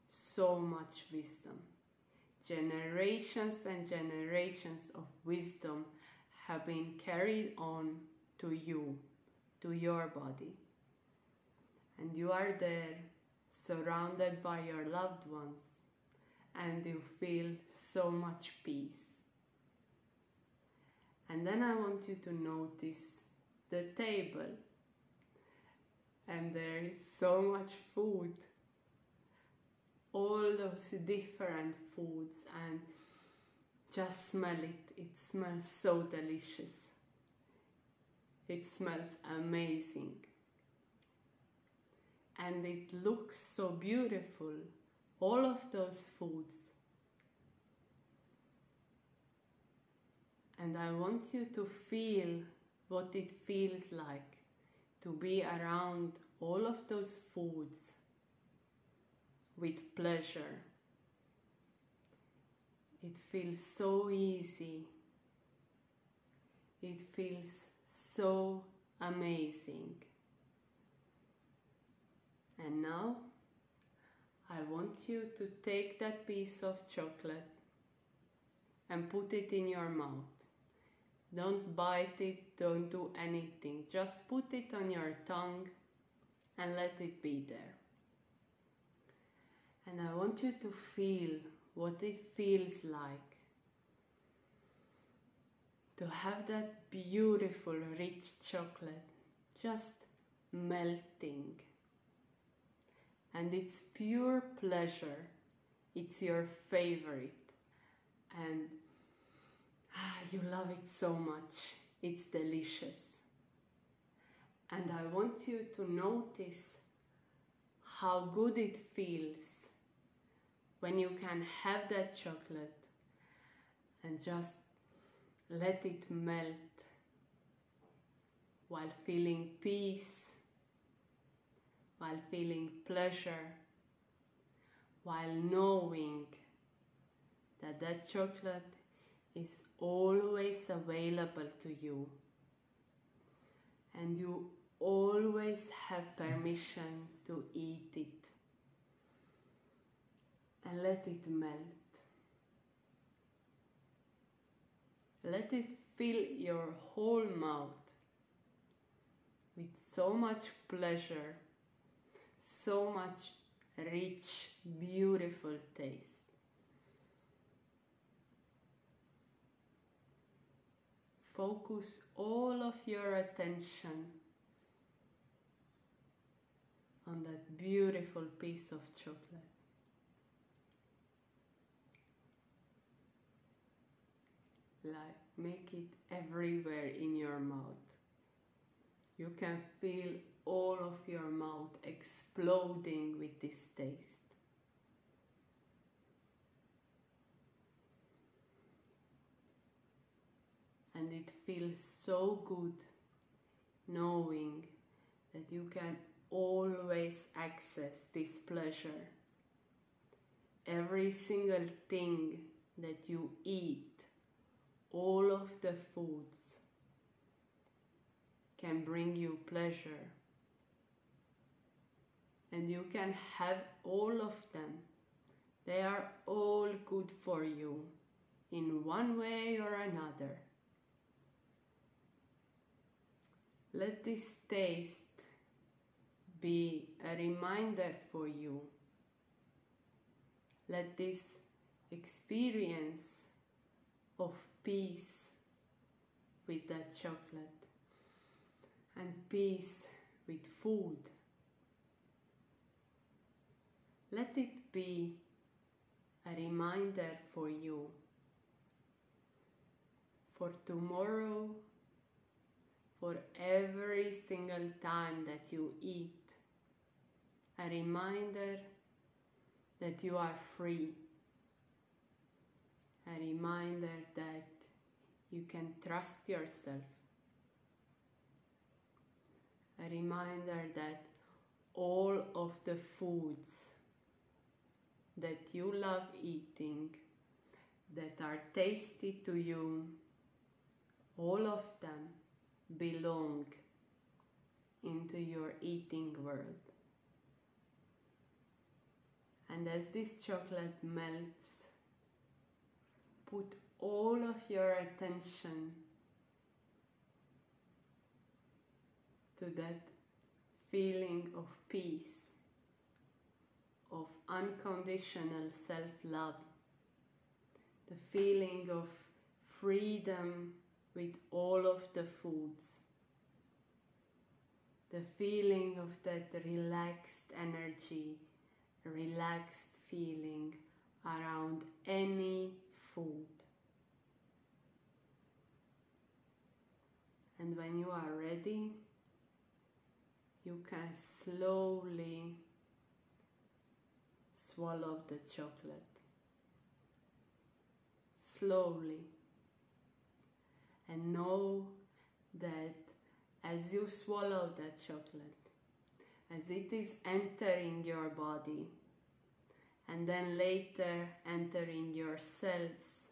[SPEAKER 1] so much wisdom. Generations and generations of wisdom have been carried on to you, to your body. And you are there surrounded by your loved ones, and you feel so much peace. And then I want you to notice the table, and there is so much food, all those different foods, and just smell it. It smells so delicious. It smells amazing and it looks so beautiful. All of those foods. And I want you to feel what it feels like to be around all of those foods with pleasure. It feels so easy. It feels so amazing. And now I want you to take that piece of chocolate and put it in your mouth. Don't bite it, don't do anything. Just put it on your tongue and let it be there. And I want you to feel what it feels like to have that beautiful, rich chocolate just melting. And it's pure pleasure, it's your favorite, and ah, you love it so much. It's delicious. And I want you to notice how good it feels when you can have that chocolate and just let it melt while feeling peace, while feeling pleasure, while knowing that that chocolate is always available to you. And you always have permission to eat it and let it melt. Let it fill your whole mouth with so much pleasure, so much rich, beautiful taste. Focus all of your attention on that beautiful piece of chocolate. Make it everywhere in your mouth. You can feel all of your mouth exploding with this taste. And it feels so good knowing that you can always access this pleasure. Every single thing that you eat, all of the foods, can bring you pleasure. And you can have all of them. They are all good for you in one way or another. Let this taste be a reminder for you. Let this experience of peace with that chocolate and peace with food. Let it be a reminder for you for tomorrow, for every single time that you eat. A reminder that you are free. A reminder that you can trust yourself a reminder that all of the foods that you love eating, that are tasty to you, all of them belong into your eating world. And as this chocolate melts, put all of your attention to that feeling of peace, of unconditional self love, the feeling of freedom with all of the foods, the feeling of that relaxed energy, relaxed feeling around any food. And when you are ready, you can slowly swallow the chocolate. Slowly. And know that as you swallow that chocolate, as it is entering your body, and then later entering your cells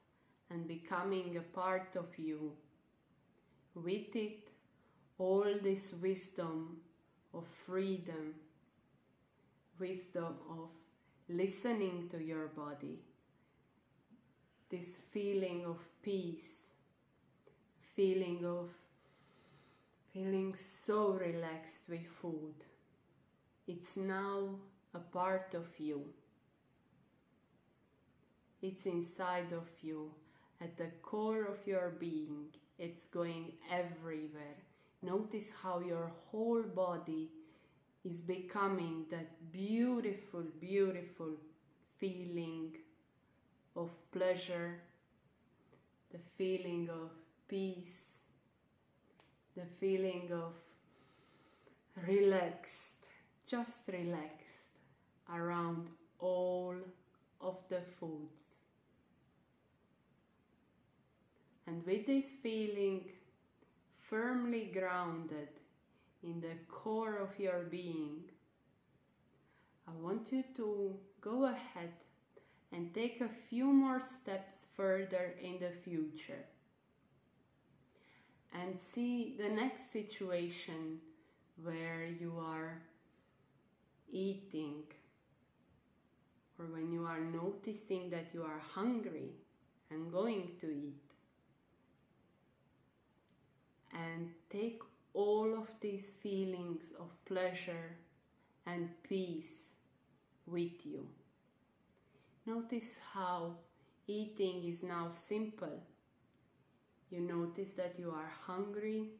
[SPEAKER 1] and becoming a part of you, with it, all this wisdom of freedom, wisdom of listening to your body. This feeling of peace, feeling of feeling so relaxed with food. It's now a part of you. It's inside of you, at the core of your being. It's going everywhere. Notice how your whole body is becoming that beautiful, beautiful feeling of pleasure, the feeling of peace, the feeling of relaxed, just relaxed around all of the foods. And with this feeling firmly grounded in the core of your being, I want you to go ahead and take a few more steps further in the future and see the next situation where you are eating or when you are noticing that you are hungry and going to eat. And take all of these feelings of pleasure and peace with you. Notice how eating is now simple. You notice that you are hungry.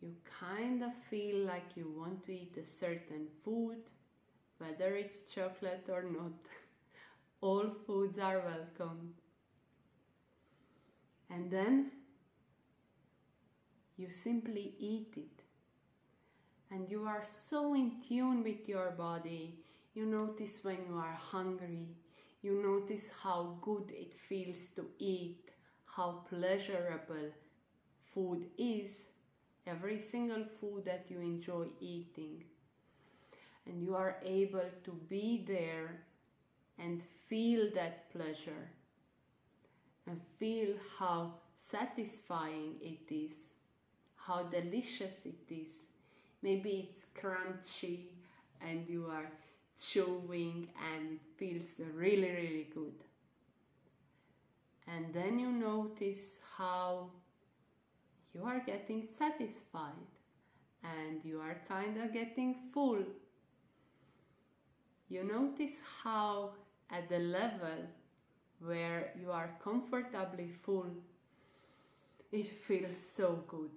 [SPEAKER 1] You kind of feel like you want to eat a certain food, whether it's chocolate or not. All foods are welcome. And then you simply eat it. And you are so in tune with your body you notice when you are hungry. You notice how good it feels to eat, how pleasurable food is, every single food that you enjoy eating. And you are able to be there and feel that pleasure and feel how satisfying it is, how delicious it is. Maybe it's crunchy and you are chewing and it feels really really good. And then you notice how you are getting satisfied and you are kind of getting full. You notice how at the level where you are comfortably full it feels so good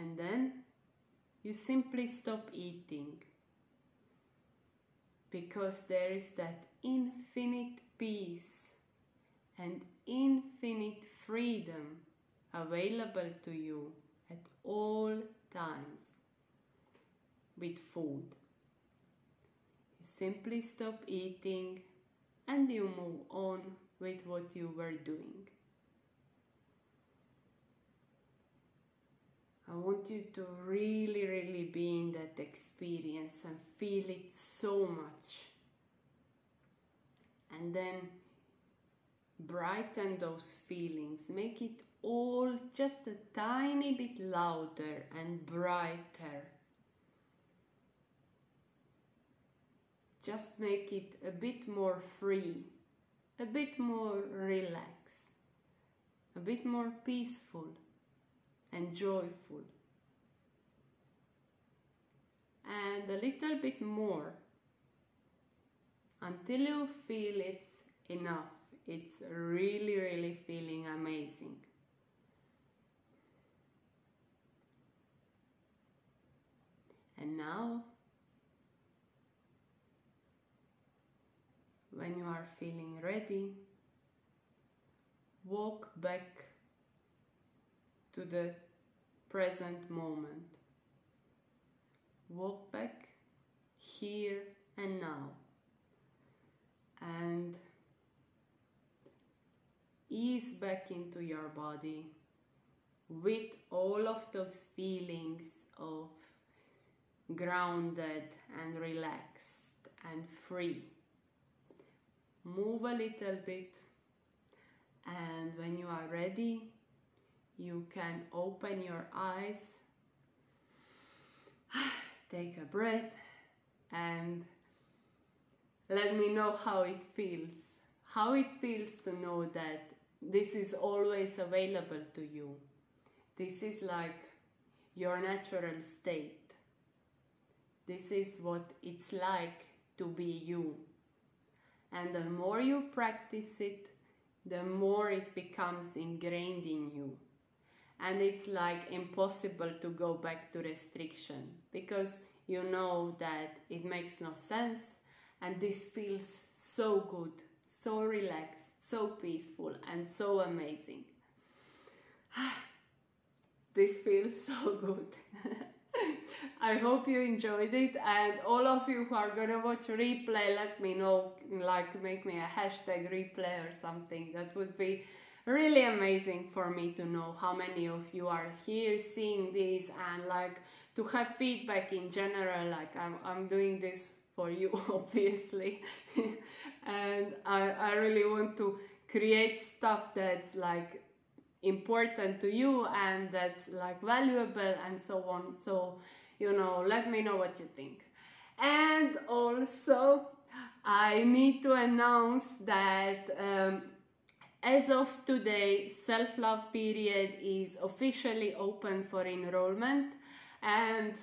[SPEAKER 1] and then you simply stop eating because there is that infinite peace and infinite freedom available to you at all times with food. You simply stop eating and you move on with what you were doing. I want you to really, really be in that experience and feel it so much. And then brighten those feelings, make it all just a tiny bit louder and brighter. Just make it a bit more free, a bit more relaxed, a bit more peaceful and joyful. And a little bit more until you feel it's enough. It's really, really feeling amazing. And now, when you are feeling ready, walk back to the present moment. Walk back here and now and ease back into your body with all of those feelings of grounded and relaxed and free. Move a little bit, and when you are ready, you can open your eyes, take a breath, and let me know how it feels. How it feels to know that this is always available to you. This is like your natural state. This is what it's like to be you. And the more you practice it, the more it becomes ingrained in you. And it's like impossible to go back to restriction because you know that it makes no sense and this feels so good, so relaxed, so peaceful, and so amazing. this feels so good. I hope you enjoyed it, and all of you who are gonna watch replay, let me know. Like, make me a hashtag replay or something. That would be really amazing for me to know how many of you are here seeing this and like to have feedback in general. Like, I'm, I'm doing this for you, obviously, and I, I really want to create stuff that's like important to you and that's like valuable and so on. So, you know, let me know what you think. And also, I need to announce that um, as of today, self love period is officially open for enrollment, and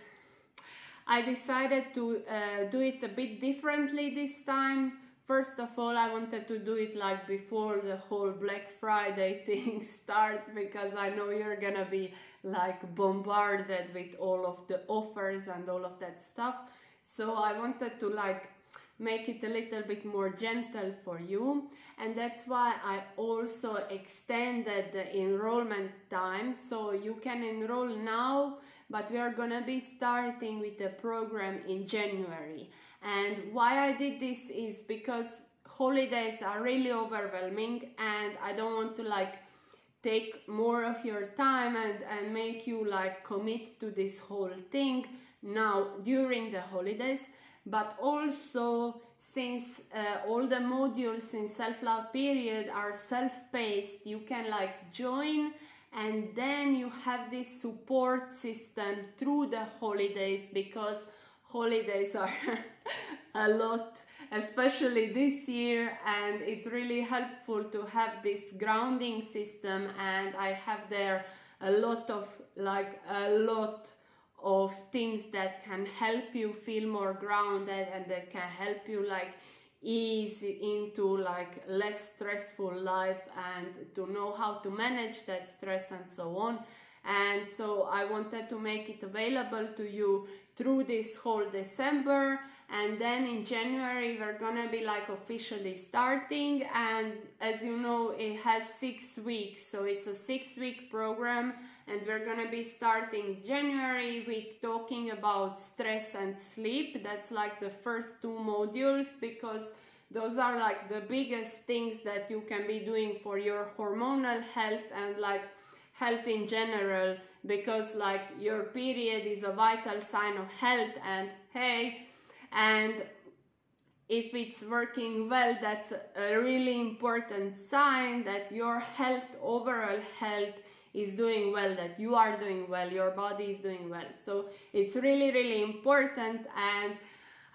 [SPEAKER 1] I decided to uh, do it a bit differently this time First of all, I wanted to do it like before the whole Black Friday thing starts because I know you're gonna be like bombarded with all of the offers and all of that stuff. So I wanted to like make it a little bit more gentle for you. And that's why I also extended the enrollment time. So you can enroll now but we are gonna be starting with the program in January. And why I did this is because holidays are really overwhelming and I don't want to like take more of your time and, and make you like commit to this whole thing. Now during the holidays but also since uh, all the modules in self-love period are self-paced you can like join and then you have this support system through the holidays because holidays are a lot especially this year and it's really helpful to have this grounding system and i have there a lot of like a lot of things that can help you feel more grounded and that can help you like ease into like less stressful life and to know how to manage that stress and so on. And so I wanted to make it available to you through this whole December and then in January we're gonna be like officially starting. And as you know it has six weeks. So it's a six week program and we're gonna be starting January with talking about stress and sleep. That's like the first two modules because those are like the biggest things that you can be doing for your hormonal health and like health in general because like your period is a vital sign of health. And hey and if it's working well that's a really important sign that your health overall health is doing well that you are doing well your body is doing well. So it's really really important. And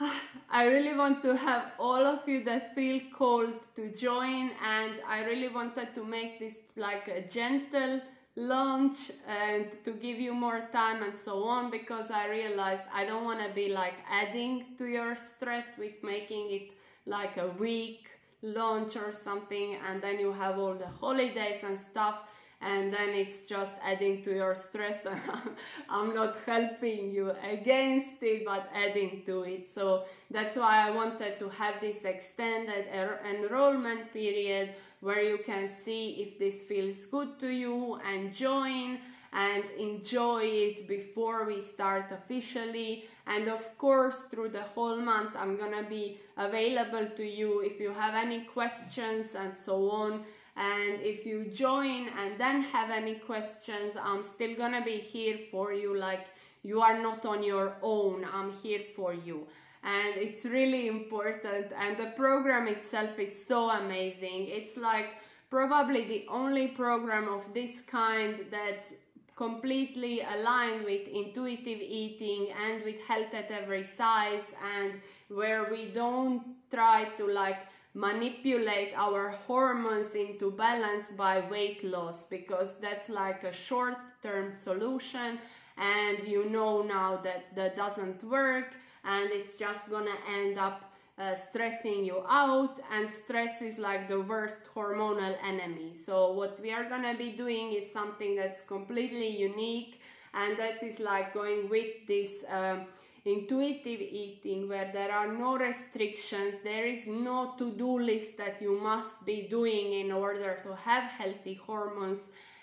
[SPEAKER 1] ah, I really want to have all of you that feel called to join. And I really wanted to make this like a gentle launch and to give you more time and so on because I realized I don't want to be like adding to your stress with making it like a week launch or something and then you have all the holidays and stuff and then it's just adding to your stress. I'm not helping you against it but adding to it. So that's why I wanted to have this extended er, enrollment period where you can see if this feels good to you and join and enjoy it before we start officially. And of course through the whole month i'm gonna be available to you if you have any questions and so on. And if you join and then have any questions i'm still gonna be here for you like you are not on your own. I'm here for you and it's really important and the program itself is so amazing. It's like probably the only program of this kind that's completely aligned with intuitive eating and with health at every size and where we don't try to like manipulate our hormones into balance by weight loss because that's like a short term solution and you know now that that doesn't work and it's just gonna end up uh, stressing you out and stress is like the worst hormonal enemy. So what we are gonna be doing is something that's completely unique and that is like going with this um, intuitive eating where there are no restrictions there is no to-do list that you must be doing in order to have healthy hormones.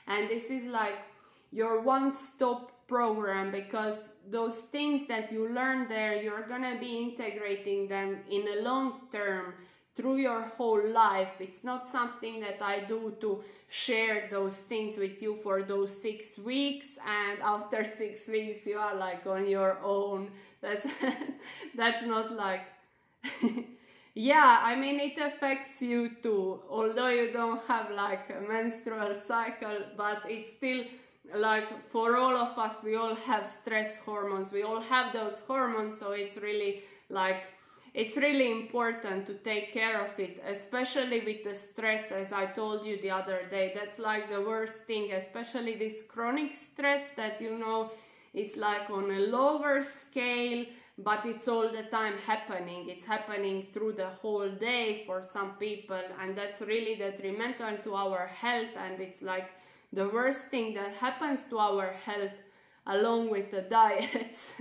[SPEAKER 1] And this is like your one-stop program because those things that you learn there you're gonna be integrating them in a long term through your whole life. It's not something that i do to share those things with you for those six weeks and after six weeks you are like on your own. That's that's not like yeah i mean it affects you too. Although you don't have like a menstrual cycle but it's still like for all of us we all have stress hormones. We all have those hormones so it's really like it's really important to take care of it especially with the stress as i told you the other day. That's like the worst thing especially this chronic stress that you know is like on a lower scale but it's all the time happening. It's happening through the whole day for some people and that's really detrimental to our health and it's like the worst thing that happens to our health along with the diets.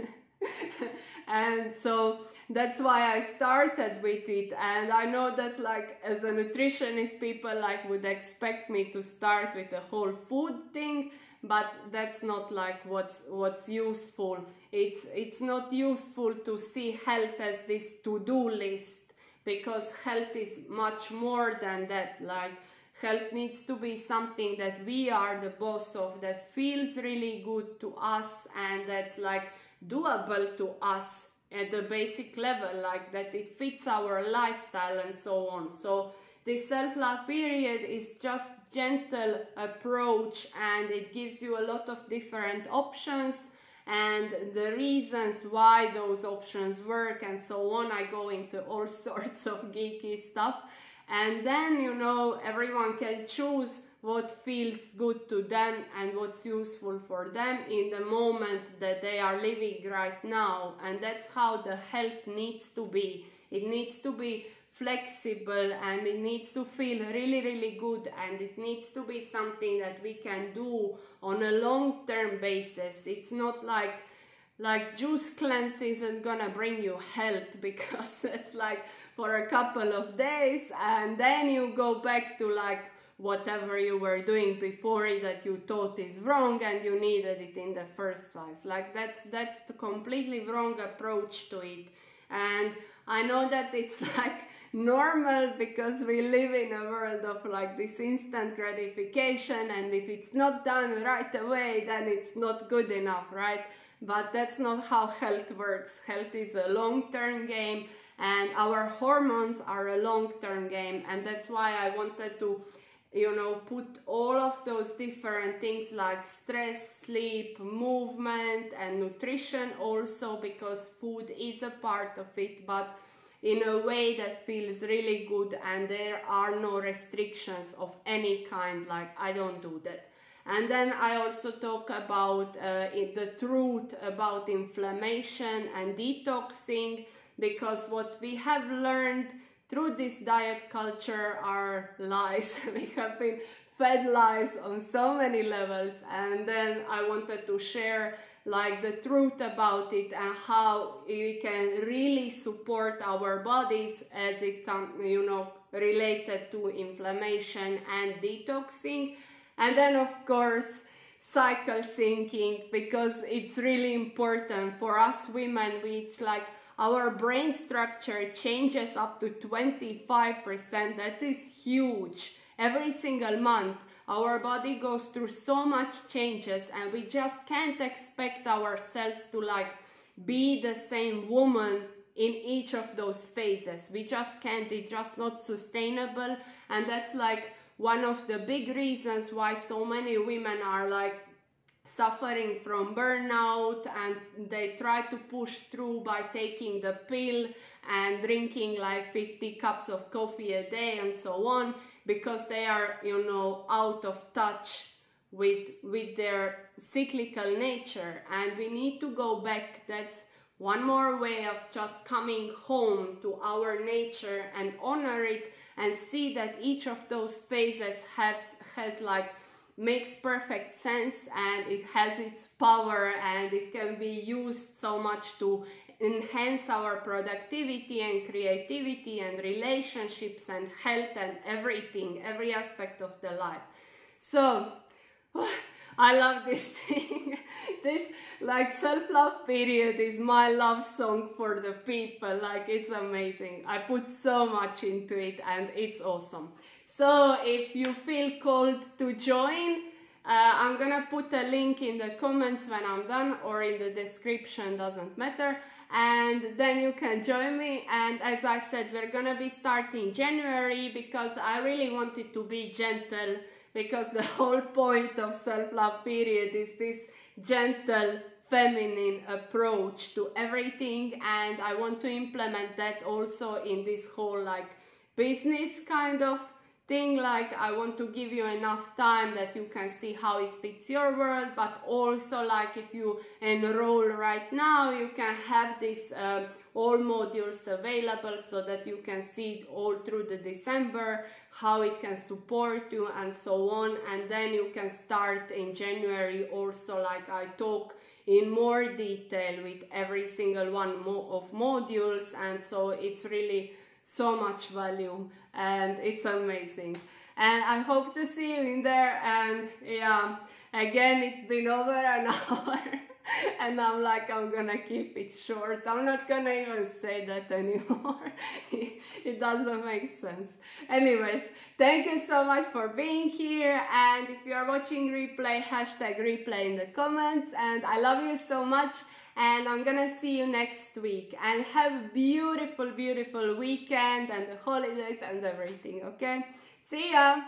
[SPEAKER 1] and so that's why I started with it. And I know that like as a nutritionist, people like would expect me to start with the whole food thing, but that's not like what's what's useful. It's it's not useful to see health as this to-do list because health is much more than that. Like Health needs to be something that we are the boss of, that feels really good to us and that's like doable to us at the basic level, like that it fits our lifestyle and so on. So this self-love period is just gentle approach and it gives you a lot of different options and the reasons why those options work and so on. I go into all sorts of geeky stuff and then you know everyone can choose what feels good to them and what's useful for them in the moment that they are living right now. And that's how the health needs to be. It needs to be flexible and it needs to feel really really good. And it needs to be something that we can do on a long term basis. It's not like like juice cleanse isn't gonna bring you health because it's like for a couple of days and then you go back to like whatever you were doing before that you thought is wrong and you needed it in the first place. Like that's that's the completely wrong approach to it. And i know that it's like normal because we live in a world of like this instant gratification and if it's not done right away then it's not good enough right? But that's not how health works. Health is a long term game, and our hormones are a long term game, and that's why I wanted to you know put all of those different things like stress sleep movement and nutrition also because food is a part of it but in a way that feels really good and there are no restrictions of any kind like i don't do that. And then I also talk about uh, the truth about inflammation and detoxing because what we have learned through this diet culture are lies. we have been fed lies on so many levels and then I wanted to share like the truth about it and how we can really support our bodies as it comes you know related to inflammation and detoxing and then, of course, cycle syncing because it's really important for us women, which like our brain structure changes up to 25%. That is huge. Every single month, our body goes through so much changes, and we just can't expect ourselves to like be the same woman in each of those phases. We just can't, it's just not sustainable, and that's like one of the big reasons why so many women are like suffering from burnout and they try to push through by taking the pill and drinking like 50 cups of coffee a day and so on because they are you know out of touch with with their cyclical nature. And we need to go back. That's one more way of just coming home to our nature and honor it and see that each of those phases has has like makes perfect sense and it has its power and it can be used so much to enhance our productivity and creativity and relationships and health and everything every aspect of the life so I love this thing. this like self-love period is my love song for the people. Like it's amazing. I put so much into it and it's awesome. So if you feel called to join, uh, I'm gonna put a link in the comments when I'm done or in the description, doesn't matter. And then you can join me. And as I said, we're gonna be starting January because I really wanted to be gentle because the whole point of self-love period is this gentle feminine approach to everything and I want to implement that also in this whole like business kind of thing like I want to give you enough time that you can see how it fits your world but also like if you enroll right now you can have this uh, all modules available so that you can see it all through the December how it can support you and so on. And then you can start in January also like I talk in more detail with every single one of modules. And so it's really so much value and it's amazing. And i hope to see you in there and yeah again it's been over an hour and i'm like i'm gonna keep it short. I'm not gonna even say that anymore. It doesn't make sense. Anyways thank you so much for being here and if you are watching replay hashtag replay in the comments and i love you so much and I'm gonna see you next week. And have beautiful beautiful weekend and the holidays and everything okay? See ya!